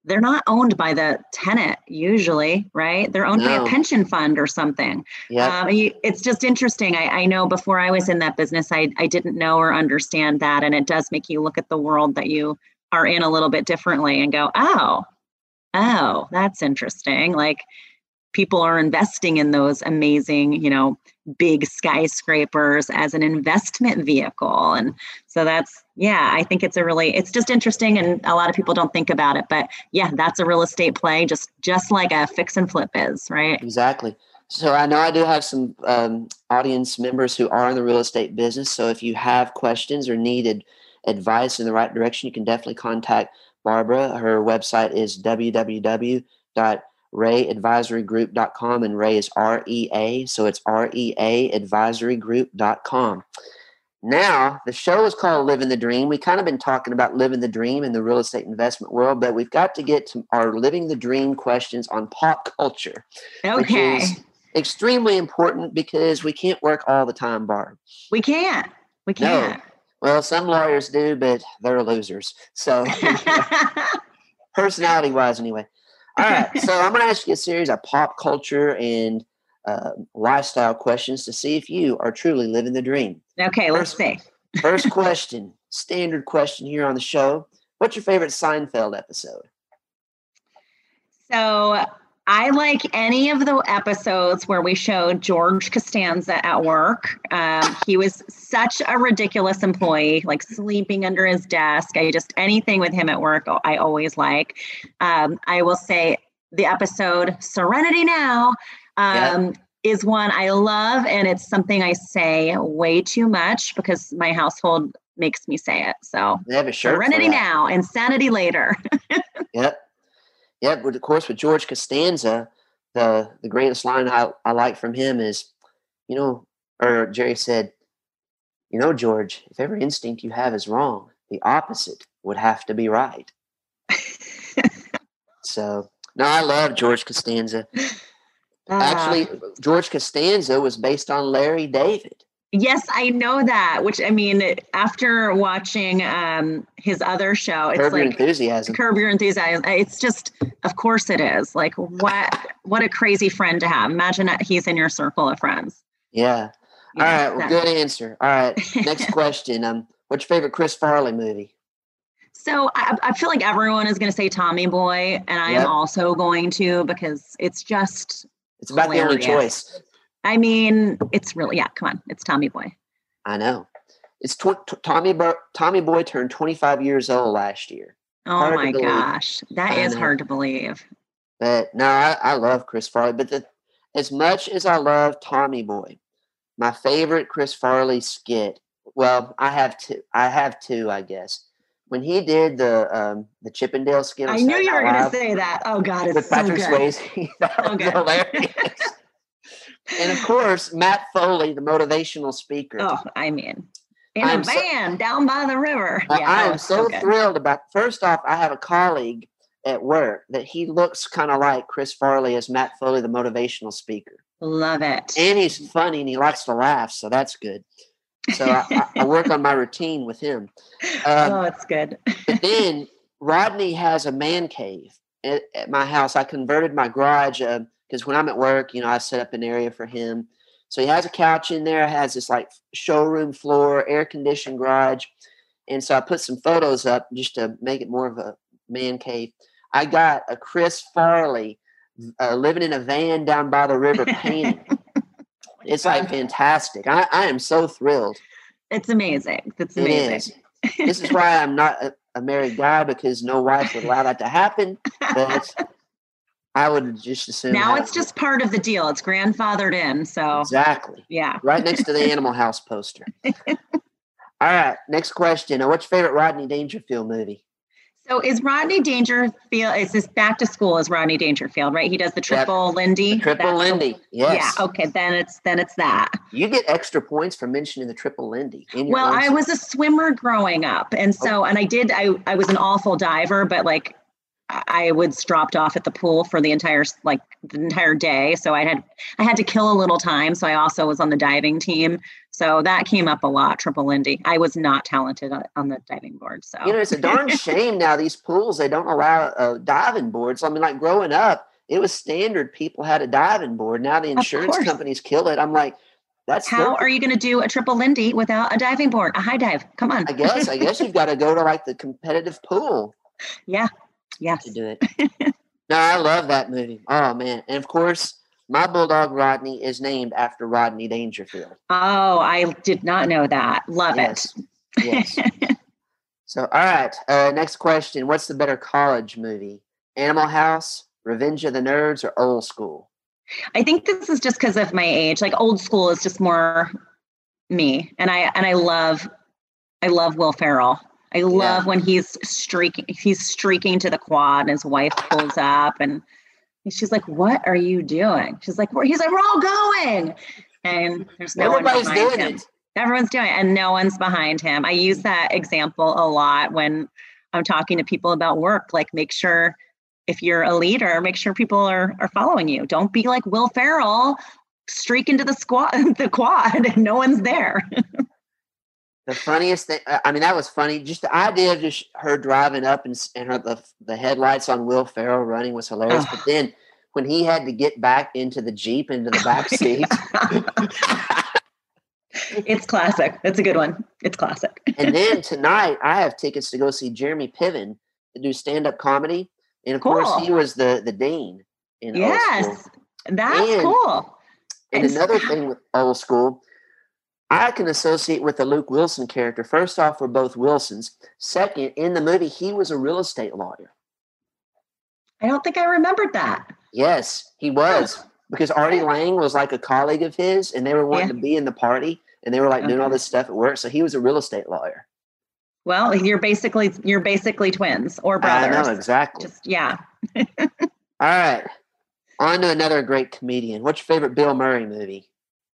they're not owned by the tenant usually, right? They're owned no. by a pension fund or something. Yeah. Um, it's just interesting. I, I, know before I was in that business, I, I didn't know or understand that. And it does make you look at the world that you are in a little bit differently and go, oh, oh, that's interesting. Like people are investing in those amazing, you know, big skyscrapers as an investment vehicle. And so that's, yeah, I think it's a really, it's just interesting. And a lot of people don't think about it, but yeah, that's a real estate play, just, just like a fix and flip is, right? Exactly. So I know I do have some um, audience members who are in the real estate business. So if you have questions or needed advice in the right direction, you can definitely contact Barbara. Her website is www.reaadvisorygroup.com and Rea is R E A, so it's R E A advisorygroup.com. Now, the show is called Living the Dream. We kind of been talking about living the dream in the real estate investment world, but we've got to get to our living the dream questions on pop culture. Okay. Which is extremely important because we can't work all the time, Barb. We can't. We can't. No. Well, some lawyers do, but they're losers. So, <laughs> <laughs> personality wise, anyway. All right. So, I'm going to ask you a series of pop culture and uh, lifestyle questions to see if you are truly living the dream. Okay, let let's see. <laughs> first question, standard question here on the show. What's your favorite Seinfeld episode? So, I like any of the episodes where we showed George Costanza at work. Um, he was such a ridiculous employee, like sleeping under his desk. I just anything with him at work, I always like. Um, I will say the episode Serenity Now um, yeah. is one I love, and it's something I say way too much because my household makes me say it. So they have a shirt Serenity Now, Insanity Later. <laughs> yep yeah, but of course with George Costanza, the the greatest line I, I like from him is, you know, or Jerry said, you know, George, if every instinct you have is wrong, the opposite would have to be right. <laughs> so no, I love George Costanza. Uh, Actually, George Costanza was based on Larry David. Yes, I know that. Which I mean, after watching um, his other show, it's Curb like Your Enthusiasm. Curb Your Enthusiasm. It's just, of course, it is. Like, what? What a crazy friend to have. Imagine that he's in your circle of friends. Yeah. All right. Well, good answer. All right. Next <laughs> question. Um, what's your favorite Chris Farley movie? So I, I feel like everyone is going to say Tommy Boy, and I yep. am also going to because it's just. It's about hilarious. the only choice. I mean, it's really yeah. Come on, it's Tommy Boy. I know. It's tw- t- Tommy Bo- Tommy Boy turned 25 years old last year. Oh Hard my gosh. that I is know. hard to believe. But no, I, I love Chris Farley. But the, as much as I love Tommy Boy, my favorite Chris Farley skit. Well, I have two. I have two, I guess. When he did the um, the Chippendale skit, I knew you were going to say that. Oh God, it's with so Patrick good. Swayze, <laughs> that was good. hilarious. And of course, Matt Foley, the motivational speaker. Oh, I mean, in I'm a so- van down by the river. I- Yeah, I am was so thrilled about. First off, I have a colleague at work that he looks kind of like Chris Farley as Matt Foley, the motivational speaker, Love it. and he's funny and he likes to laugh, so that's good. So I, I, work on my routine with him. <laughs> Um, oh, it's good. but then <laughs> Rodney has a man cave at, at my house. I converted my garage because when I'm at work, you know, I set up an area for him. So he has a couch in there, has this like showroom floor, air conditioned garage. And so I put some photos up just to make it more of a man cave. I got a Chris Farley uh, living in a van down by the river painting. <laughs> it's like fantastic. I, I am so thrilled. It's amazing. It's amazing. is. This is why I'm not a, a married guy because no wife would allow that to happen. But <laughs> I would just assume now it's just part of the deal. It's grandfathered in. So exactly yeah. right next to the Animal House poster. <laughs> All right, next question. What's your favorite Rodney Dangerfield movie? So is Rodney Dangerfield? Is this back to school? Is Rodney Dangerfield right? He does the triple Lindy. The Triple That's the- Lindy. Yes. Yeah. Okay. Then it's then it's that. You get extra points for mentioning the Triple Lindy. Well, I was a swimmer growing up, and so oh. and I did. I I was an awful diver, but like I was dropped off at the pool for the entire like the entire day. So I had I had to kill a little time. So I also was on the diving team. So that came up a lot. Triple Lindy. I was not talented on, the diving board. So You know, it's a darn <laughs> shame now. These pools they don't allow uh, diving boards. I mean, like growing up, it was standard. People had a diving board. Now the insurance companies kill it. I'm like, that's how are you going to do a triple Lindy without a diving board, a high dive? Come on. I guess. I guess you've got to go to like the <laughs> competitive pool yeah. Yes. to do it. <laughs> no, I love that movie. Oh man! And of course, my bulldog Rodney is named after Rodney Dangerfield. Oh, I did not know that. Love Yes. it. Yes. <laughs> so, all right. Uh, next question: What's the better college movie? Animal House, Revenge of the Nerds, or Old School? I think this is just because of my age. Like old school is just more me, and I and I love, I love Will Ferrell. I love when he's streaking. He's streaking to the quad, and his wife pulls up, and she's like, "What are you doing?" She's like, "We're." He's like, "We're all going," and there's no Everybody's one behind doing him. it. Everyone's doing it, and no one's behind him. I use that example a lot when I'm talking to people about work. Like, make sure if you're a leader, make sure people are are following you. Don't be like Will Ferrell, streak into the squad, <laughs> the quad, and no one's there. <laughs> The funniest thing, I I mean, that was funny. Just the idea of just her driving up and, and her, the, the headlights on Will Ferrell running was hilarious. But then when he had to get back into the Jeep, into the back <laughs> seat, it's classic. That's a good one. It's classic. and then tonight I have tickets to go see Jeremy Piven to do stand up comedy. And of course, he was the, the dean in Old School. Yes, that's And- cool. And another thing with old school, I can associate with the Luke Wilson character. First off, we're both Wilsons. Second, in the movie, he was a real estate lawyer. I don't think I remembered that. Yes, he was. Because Artie Lange was like a colleague of his, and they were wanting Yeah. to be in the party, and they were like doing all this stuff at work. So he was a real estate lawyer. Well, you're basically you're basically twins or I brothers. know exactly. Just yeah. <laughs> all right, on to another great comedian. What's your favorite Bill Murray movie?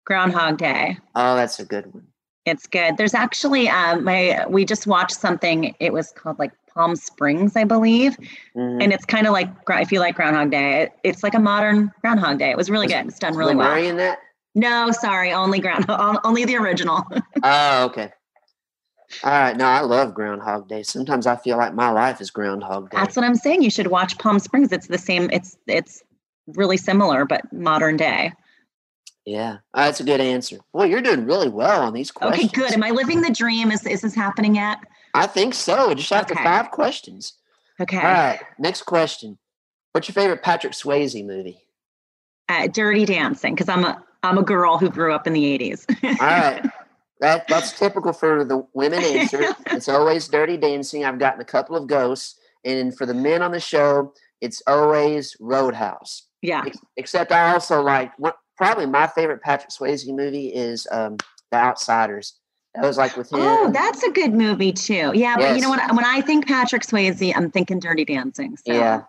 Groundhog Day. Oh, that's a good one. It's good. There's actually um my we just watched something. It was called like Palm Springs, I believe, Mhm. and it's kind of like if you like Groundhog Day, it, it's like a modern Groundhog Day. It was really Was- good. It's done really well. In that? No, sorry, only ground <laughs> only the original. <laughs> Oh, okay. All right. No, I love Groundhog Day. Sometimes I feel like my life is Groundhog Day. That's what I'm saying. You should watch Palm Springs. It's the same. It's it's really similar, but modern day. Yeah, that's a good answer. Boy, you're doing really well on these questions. Okay, good. Am I living the dream? Is is this happening yet? I think so. Just after Okay. five questions. Okay. All right. Next question. What's your favorite Patrick Swayze movie? Uh, Dirty Dancing, because I'm a I'm a girl who grew up in the 80s. All right. <laughs> That that's typical for the women answer. <laughs> it's always dirty dancing. I've gotten a couple of ghosts. And for the men on the show, it's always Roadhouse. Yeah. Except I also like what probably my favorite Patrick Swayze movie is um The Outsiders. That was like with him. Oh, that's a good movie too. Yeah, but you know what? When I think Patrick Swayze, I'm thinking Dirty Dancing. So. Yeah,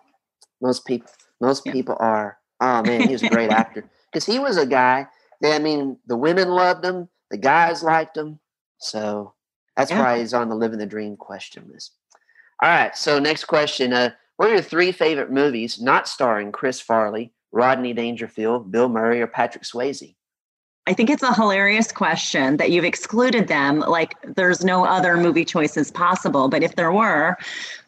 most people most Yeah. people are. Oh man, he was a great <laughs> actor because he was a guy that I mean, the women loved him, the guys liked him, so that's Yeah. why he's on the living the dream question list. All right, so next question: uh, What are your three favorite movies not starring Chris Farley, Rodney Dangerfield, Bill Murray, or Patrick Swayze? I think it's a hilarious question that you've excluded them. Like there's no other movie choices possible. But if there were,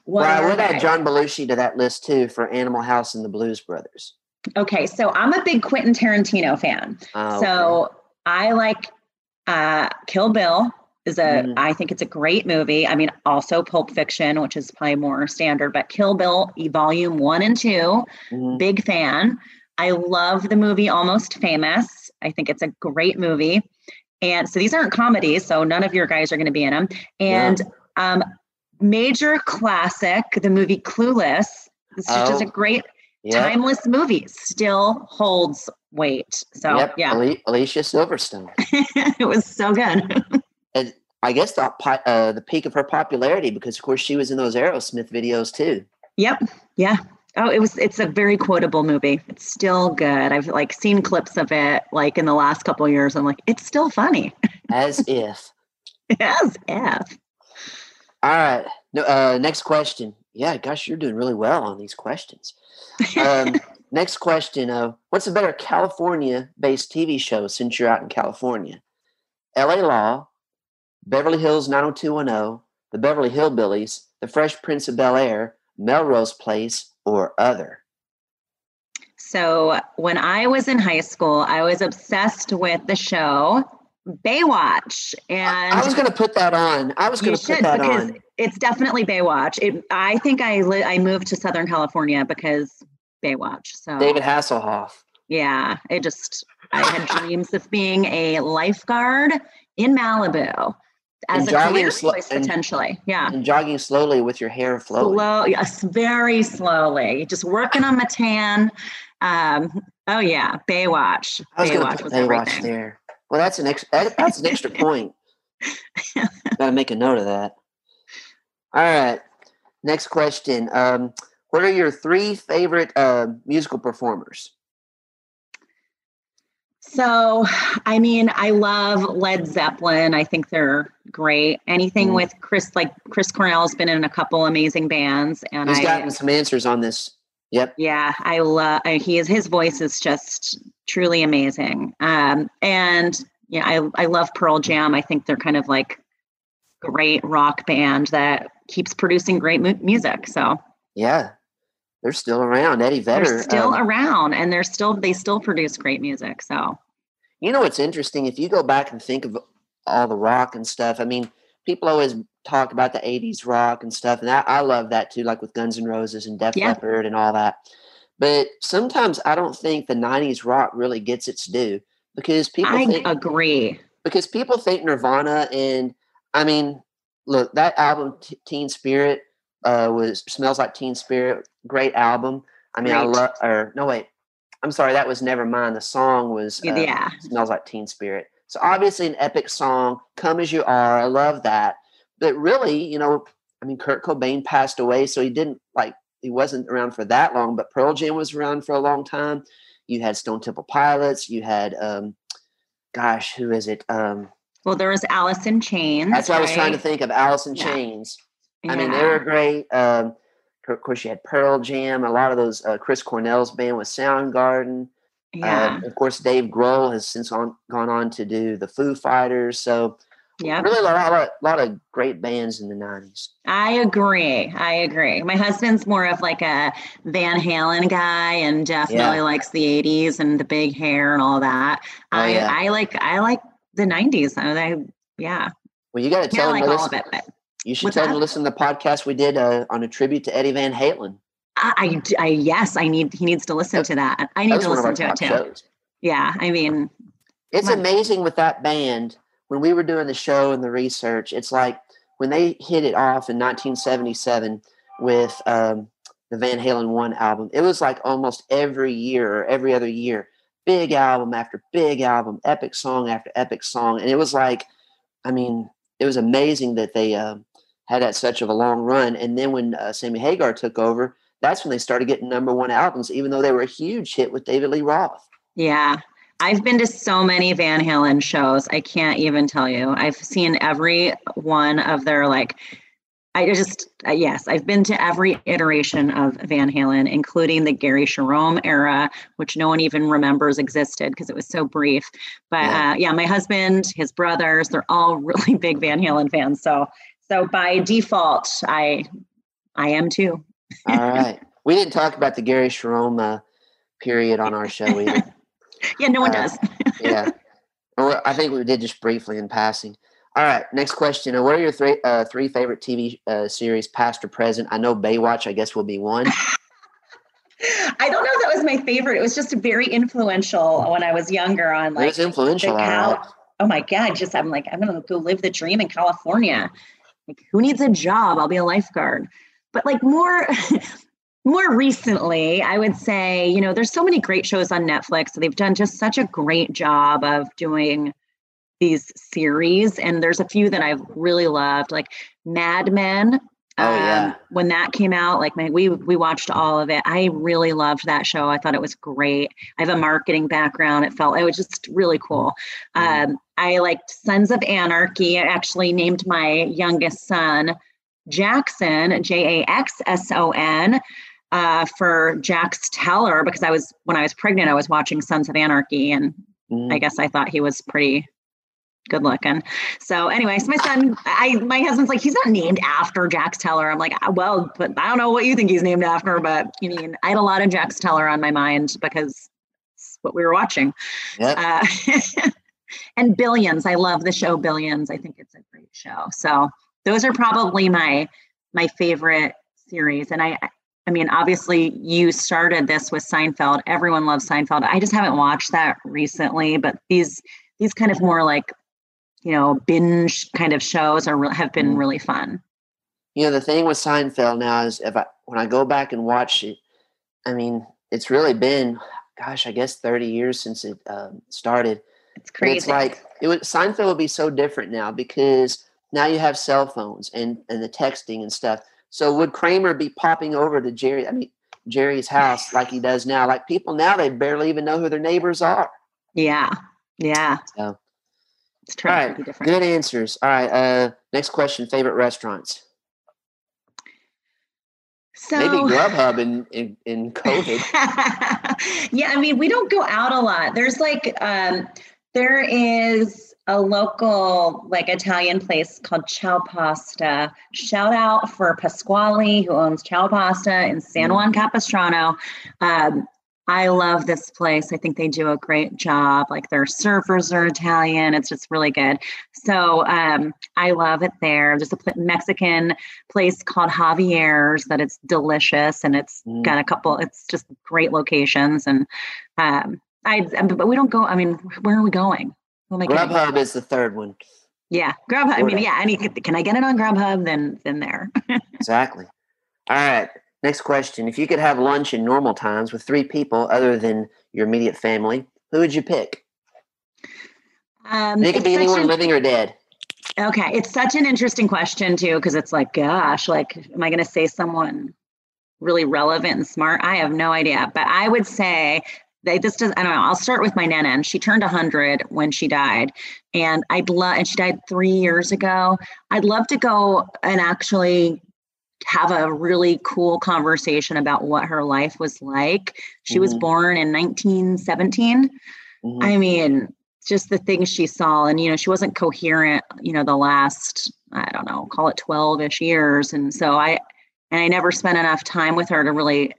what well, I would add? John Belushi to that list too for Animal House and the Blues Brothers. Okay, so I'm a big Quentin Tarantino fan. Oh, okay. So I like uh, Kill Bill is a. I Mhm. think it's a great movie. I mean, also Pulp Fiction, which is probably more standard, but Kill Bill Volume One and Two, Mhm. big fan. I love the movie Almost Famous. I think it's a great movie. And so these aren't comedies, so none of your guys are going to be in them. And um, major classic, the movie Clueless. This is just a Oh, great Yep. timeless movie still holds weight. So yep. yeah, Alicia Silverstone. <laughs> it was so good. <laughs> and I guess the uh, the peak of her popularity because of course she was in those Aerosmith videos too. yep. Yeah. Oh, it was it's a very quotable movie. It's still good. I've like seen clips of it like in the last couple of years. I'm like, it's still funny. As <laughs> if. As if. All right. No, uh, next question. Yeah, gosh, you're doing really well on these questions. Um, <laughs> next question. Uh, what's a better California-based TV show since you're out in California? L.A. Law, Beverly Hills 90210, The Beverly Hillbillies, The Fresh Prince of Bel Air, Melrose Place, or other. So when I was in high school, I was obsessed with the show Baywatch. And I was going to put that on. I was going to put that because on. it's definitely Baywatch. It, I think I li- I moved to Southern California because Baywatch. So David Hasselhoff. yeah, it just I had dreams of being a lifeguard in Malibu as And a jogging slo- choice and- potentially. Yeah. and jogging slowly with your hair flowing. Slow, yes, very slowly. Just working on my tan. Um, oh yeah, Baywatch. I was Baywatch put was Baywatch everything. there. Well, that's an extra. That, that's an extra <laughs> point. Got to make a note of that. All right. Next question. Um, what are your three favorite uh, musical performers? So, I mean, I love Led Zeppelin. I think they're great. Anything Mm. with Chris, like Chris Cornell's been in a couple amazing bands, and He's I, gotten some answers on this. Yep. yeah, I love. He is his voice is just truly amazing. Um, and yeah, I I love Pearl Jam. I think they're kind of like great rock band that keeps producing great mu- music. So Yeah. They're still around. Eddie Vedder. they're still um, around, and they're still they still produce great music. So You know what's interesting? If you go back and think of all the rock and stuff, I mean, people always talk about the 80s rock and stuff, and I, I love that too, like with Guns N' Roses and Def Yeah. Leppard and all that. But sometimes I don't think the 90s rock really gets its due because people I think agree. because people think Nirvana and I mean, look, that album Teen Spirit uh, was smells like Teen Spirit, great album. I mean, I love or no wait, I'm sorry, that was Nevermind. The song was uh, Yeah. smells like Teen Spirit. So obviously an epic song, Come as You Are. I love that. But really, you know, I mean, Kurt Cobain passed away, so he didn't like he wasn't around for that long. But Pearl Jam was around for a long time. You had Stone Temple Pilots. You had, um, gosh, who is it? Um, Well, there was Alice in Chains. that's what I was trying to think of. Alice in Yeah. Chains. I mean, they were great. Um, of course, you had Pearl Jam. A lot of those. Uh, Chris Cornell's band was Soundgarden. Yeah. Uh, of course, Dave Grohl has since on, gone on to do the Foo Fighters. So yeah, really a lot, of, lot of great bands in the nineties. I agree. I agree. My husband's more of like a Van Halen guy and definitely Yeah. likes the 80s and the big hair and all that. Oh, I, yeah. I like I like the 90s. I, I yeah. Well, you got to tell them like all listen. of it. But You should What's tell them to listen to the podcast we did uh, on a tribute to Eddie Van Halen. I, I yes, I need he needs to listen That- to that. I That need was to one of our listen to it too. shows. Yeah. I mean, It's amazing with that band when we were doing the show and the research, it's like when they hit it off in 1977 with um, the Van Halen one album, it was like almost every year or every other year, big album after big album, epic song after epic song, and it was like, I mean, it was amazing that they uh, had that such of a long run. And then when uh, Sammy Hagar took over, that's when they started getting number one albums, even though they were a huge hit with David Lee Roth. Yeah. I've been to so many Van Halen shows. I can't even tell you. I've seen every one of their like I just uh, yes, I've been to every iteration of Van Halen, including the Gary Cherone era, which no one even remembers existed because it was so brief. But yeah. Uh, yeah, my husband, his brothers, they're all <laughs> really big Van Halen fans. So so by default, I I am too. all right, we didn't talk about the Gary uh, period on our show <laughs> either. yeah, no one uh, does. <laughs> yeah. Well, I think we did just briefly in passing. All right, next question. What are your three uh, three favorite TV uh, series, past or present? I know Baywatch. I guess will be one. <laughs> I don't know if that was my favorite. It was just very influential when I was younger. On like, it was influential. Cal- right. Oh my god! Just I'm like, I'm gonna go live the dream in California. Like, who needs a job? I'll be a lifeguard. But like more, <laughs> more recently, I would say, you know, there's so many great shows on Netflix. They've done just such a great job of doing these series. And there's a few that I've really loved, like Mad Men. Oh, yeah. Um, when that came out, like man, we we watched all of it. I really loved that show. I thought it was great. I have a marketing background. It felt it was just really cool. Mm-hmm. Um, I liked Sons of Anarchy. I actually named my youngest son Jackson, J A X S O N uh, for Jax Teller because I was when I was pregnant, I was watching Sons of Anarchy, and mm. I guess I thought he was pretty good looking. So, anyways, my son, I my husband's like, he's not named after Jax Teller. I'm like, uh, well, but I don't know what you think he's named after, but you mean I had a lot of Jax Teller on my mind because it's what we were watching. Yep. Uh, <laughs> and Billions, I love the show Billions. I think it's a great show. So those are probably my my favorite series, and I I mean, obviously, you started this with Seinfeld. Everyone loves Seinfeld. I just haven't watched that recently, but these these kind of more like, you know, binge kind of shows are have been mm-hmm. really fun. You know, the thing with Seinfeld now is if I when I go back and watch it, I mean, it's really been, gosh, I guess thirty years since it um, started. It's crazy. it's like it would Seinfeld would be so different now because now you have cell phones and and the texting and stuff so would Kramer be popping over to Jerry? I mean, Jerry's house like he does now? Like people now, they barely even know who their neighbors are. Yeah, yeah. So, it's trying to be different. Good answers. All right. Uh, next question: Favorite restaurants? So, Maybe Grubhub in, in, in <laughs> COVID. yeah, I mean, we don't go out a lot. There's like, um, there is a local like Italian place called Ciao Pasta. Shout out for Pasquale who owns Ciao Pasta in San Juan Capistrano. Um, I love this place. I think they do a great job. Like their servers are Italian. It's just really good. So um, I love it there. There's a Mexican place called Javier's that it's delicious and it's mm. got a couple. It's just great locations and um, I. But we don't go. I mean, where are we going? Oh Grubhub is the third one. Yeah, Grubhub. I mean, yeah. Any can I get it on Grubhub? Then then there. <laughs> exactly. All right. Next question: If you could have lunch in normal times with three people other than your immediate family, who would you pick? Um, it could be anyone an, living or dead. Okay, it's such an interesting question too, because it's like, gosh, like, am I going to say someone really relevant and smart? I have no idea, but I would say they, this does I don't know. I'll start with my nana. And she turned 100 when she died, and I'd love. And she died three years ago. I'd love to go and actually have a really cool conversation about what her life was like. She mm-hmm. was born in 1917. Mm-hmm. I mean, just the things she saw, and you know, she wasn't coherent. You know, the last I don't know, call it 12ish years, and so I and I never spent enough time with her to really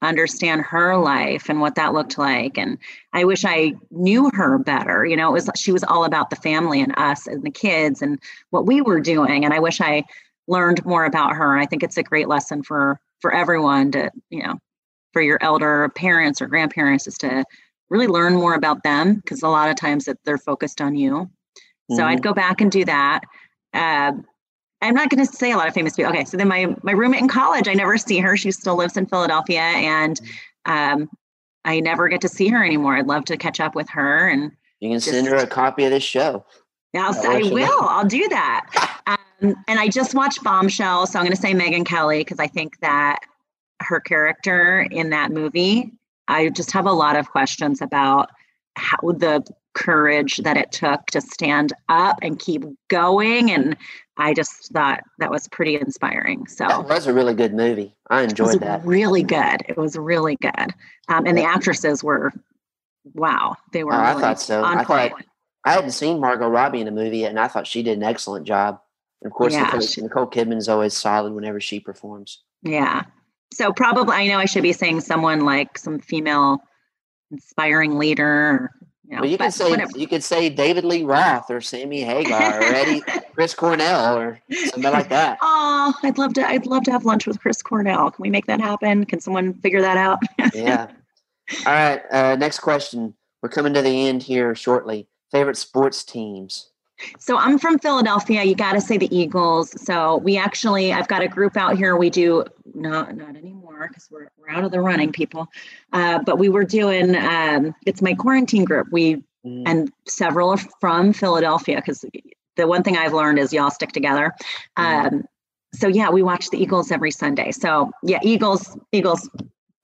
understand her life and what that looked like and i wish i knew her better you know it was she was all about the family and us and the kids and what we were doing and i wish i learned more about her and i think it's a great lesson for for everyone to you know for your elder parents or grandparents is to really learn more about them because a lot of times that they're focused on you So Mhm. I'd go back and do that. Uh, I'm not going to say a lot of famous people. Okay, so then my my roommate in college, I never see her. She still lives in Philadelphia, and um, I never get to see her anymore. I'd love to catch up with her, and You can send her a copy of this show. I'll, I works for me. will. I'll do that. <laughs> Um, and I just watched Bombshell, so I'm going to say Megyn Kelly because I think that her character in that movie, I just have a lot of questions about how the courage that it took to stand up and keep going. And I just thought that was pretty inspiring. So That was a really good movie. I it was enjoyed that. really good. It was really good. Um, and the actresses were, wow, they were Oh, I thought so. on I thought. I hadn't seen Margot Robbie in a movie yet, and I thought she did an excellent job. And of course, Yeah, Nicole, Nicole Kidman is always solid whenever she performs. Yeah. So probably I know I should be saying someone like some female inspiring leader. Or, you know, well, you could say whatever. you could say David Lee Roth or Sammy Hagar or Eddie <laughs> Chris Cornell or somebody like that. <laughs> Oh, I'd love to. I'd love to have lunch with Chris Cornell. Can we make that happen? Can someone figure that out? Yeah. <laughs> All right. Uh, next question. We're coming to the end here shortly. Favorite sports teams? So I'm from Philadelphia. You got to say the Eagles. So we actually, I've got a group out here. We do not not anymore because we're we're out of the running, people. Uh, but we were doing. Um, it's my quarantine group. We Mm, and several are from Philadelphia because the one thing I've learned is y'all stick together. Mhm. Um, so yeah, we watch the Eagles every Sunday. So yeah, Eagles, Eagles.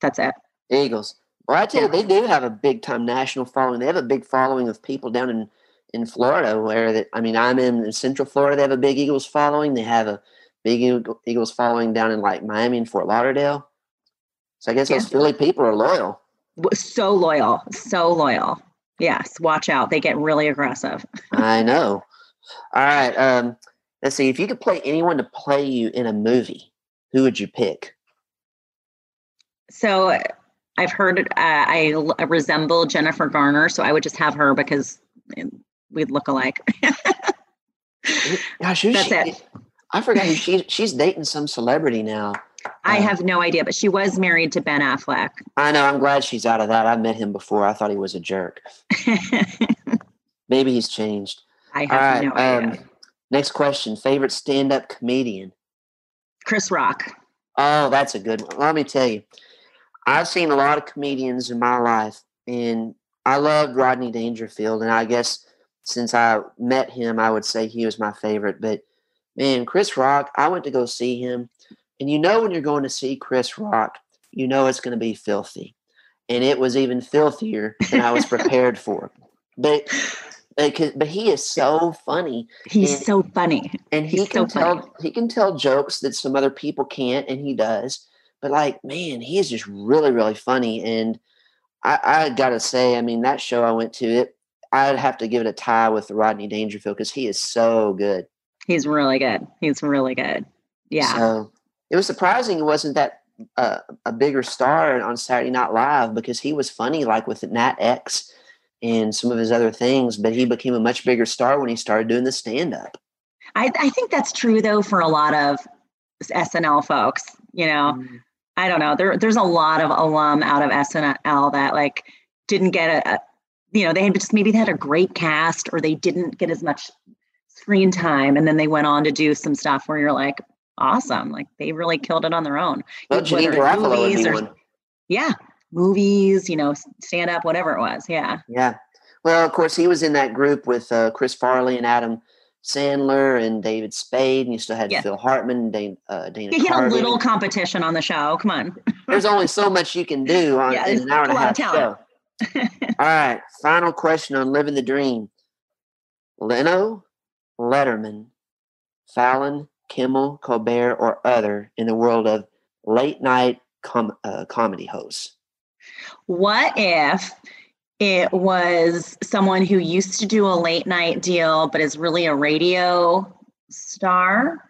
That's it. Eagles. Well, I tell you, they do have a big time national following. They have a big following of people down in in Florida. Where that I mean, I'm in Central Florida. They have a big Eagles following. They have a big Eagles following down in like Miami and Fort Lauderdale. So I guess those Yeah. Philly people are loyal. So loyal, so loyal. Yes, watch out. They get really aggressive. <laughs> I know. All right. Um, let's see. If you could play anyone to play you in a movie, who would you pick? So I've heard uh, I resemble Jennifer Garner, so I would just have her because we'd look alike. <laughs> Gosh, who's That's she? it. I forgot who she. She's dating some celebrity now. I Uh, have no idea, but she was married to Ben Affleck. I know. I'm glad she's out of that. I met him before. I thought he was a jerk. <laughs> Maybe he's changed. I All have right. no idea. um, next question. Favorite stand-up comedian? Chris Rock. Oh, that's a good one. Let me tell you, I've seen a lot of comedians in my life, and I loved Rodney Dangerfield. And I guess since I met him, I would say he was my favorite. But man, Chris Rock, I went to go see him, and you know when you're going to see Chris Rock, you know it's going to be filthy, and it was even filthier than I was prepared <laughs> for. But but, but he is so <laughs> funny He's Yeah. so funny. and he He's can so funny. tell he can tell jokes that some other people can't and he does but like man he is just really really funny and i i gotta say i mean that show i went to it i'd have to give it a tie with rodney dangerfield because he is so good He's really good. He's really good. Yeah. so it was surprising it wasn't that uh, a bigger star on saturday night live because he was funny like with nat x and some of his other things but he became a much bigger star when he started doing the stand-up I, I think that's true though for a lot of SNL folks. You know, Mm. I don't know. There, there's a lot of alum out of SNL that like didn't get a you know, they had just maybe they had a great cast or they didn't get as much screen time, and then they went on to do some stuff where you're like, awesome, like they really killed it on their own. well Whether Janeane Garofalo would movies be or- one Yeah, movies, you know, stand up, whatever it was. Yeah, Yeah. Well, of course, he was in that group with uh, Chris Farley and Adam Sandler and David Spade, and you still had Yeah. Phil Hartman, and Dana, uh, Dana he had a little competition on the show. Come on. There's only so much you can do on <laughs> Yeah, in an hour and a half show. All right. Final question on living the dream. Leno, Letterman, Fallon, Kimmel, Colbert, or other in the world of late night com- uh, comedy hosts. What if it was someone who used to do a late night deal but is really a radio star?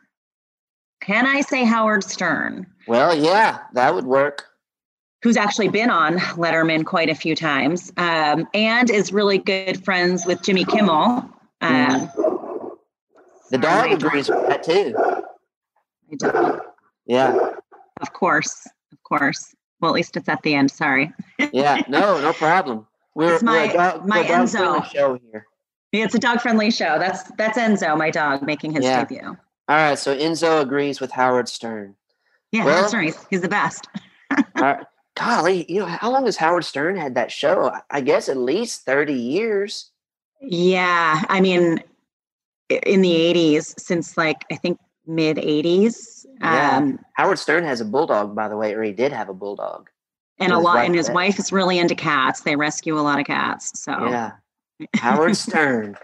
Can I say Howard Stern, Well, yeah, that would work. Who's actually been on Letterman quite a few times um, and is really good friends with Jimmy Kimmel? Um, The dog agrees with that too. I don't- Yeah. Of course, of course. Well, at least it's at the end. Sorry. Yeah, no, no problem. We're, It's my- dog, my we're dog friendly Enzo. show here. Yeah, it's a dog friendly show. That's that's Enzo, my dog, making his yeah. debut. All right, so Enzo agrees with Howard Stern. Yeah, well, Howard Stern, he's, he's the best. all right. <laughs> Golly, you know, how long has Howard Stern had that show? I guess at least 30 years. Yeah. I mean, in the 80s, since like, I think mid 80s. Yeah. Um, Howard Stern has a bulldog, by the way, or he did have a bulldog. And a lot, and his wife is really into cats. They rescue a lot of cats. So, yeah. Howard Stern.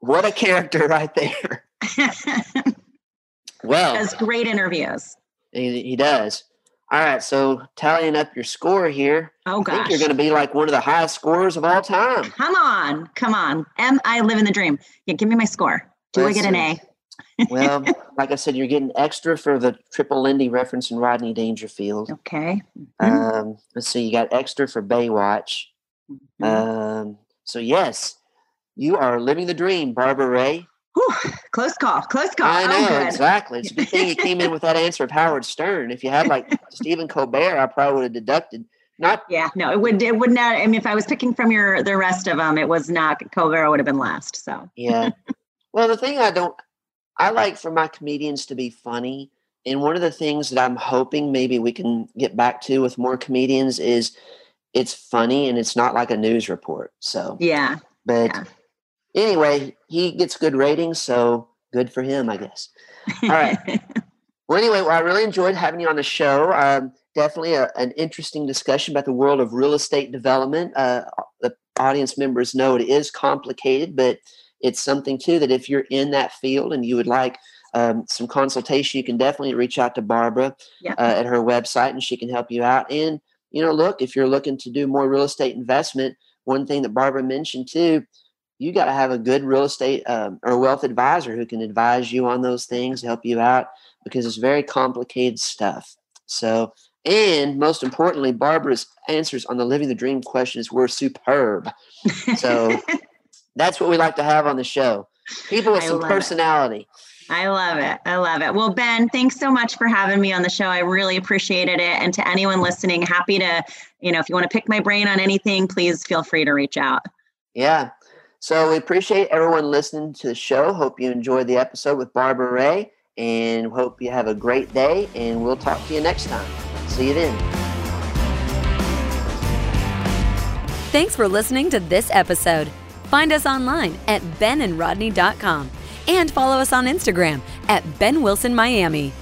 What a character <laughs> right there. <laughs> well, does great interviews. He, he does. All right, so tallying up your score here. Oh gosh, I think you're going to be like one of the highest scorers of all time. Come on, come on. Am I living the dream? Yeah, give me my score. Do Let's I get an A? well, <laughs> like I said, you're getting extra for the triple Lindy reference in Rodney Dangerfield. Okay. Mm-hmm. Um, let's see, you got extra for Baywatch. Mm-hmm. Um, so yes, you are living the dream, Barbara Rea. Whew, close call. Close call. I oh, know exactly. It's a good thing you came in with that answer of Howard Stern. If you had like <laughs> Stephen Colbert, I probably would have deducted. Not. Yeah. No, it would. It would not. I mean, if I was picking from your the rest of them, it was not Colbert. Would have been last. So. Yeah. Well, the thing I don't, I like for my comedians to be funny, and one of the things that I'm hoping maybe we can get back to with more comedians is it's funny and it's not like a news report. So. Yeah. But. Yeah anyway, he gets good ratings, so good for him, I guess. All right. <laughs> well, anyway, well, I really enjoyed having you on the show. Um, definitely a, an interesting discussion about the world of real estate development. Uh, the audience members know it is complicated, but it's something too that if you're in that field and you would like um, some consultation, you can definitely reach out to Barbara uh, at her website and she can help you out. And, you know, look, if you're looking to do more real estate investment, one thing that Barbara mentioned too, you got to have a good real estate um, or wealth advisor who can advise you on those things, help you out because it's very complicated stuff. So, and most importantly, Barbara's answers on the living the dream questions were superb. So, <laughs> that's what we like to have on the show. People with some personality. It. I love it. I love it. Well, Ben, thanks so much for having me on the show. I really appreciated it. And to anyone listening, happy to, you know, if you want to pick my brain on anything, please feel free to reach out. Yeah. So we appreciate everyone listening to the show. Hope you enjoyed the episode with Barbara Rea and hope you have a great day. And we'll talk to you next time. See you then. Thanks for listening to this episode. Find us online at benandrodney.com and follow us on Instagram at Ben Wilson Miami.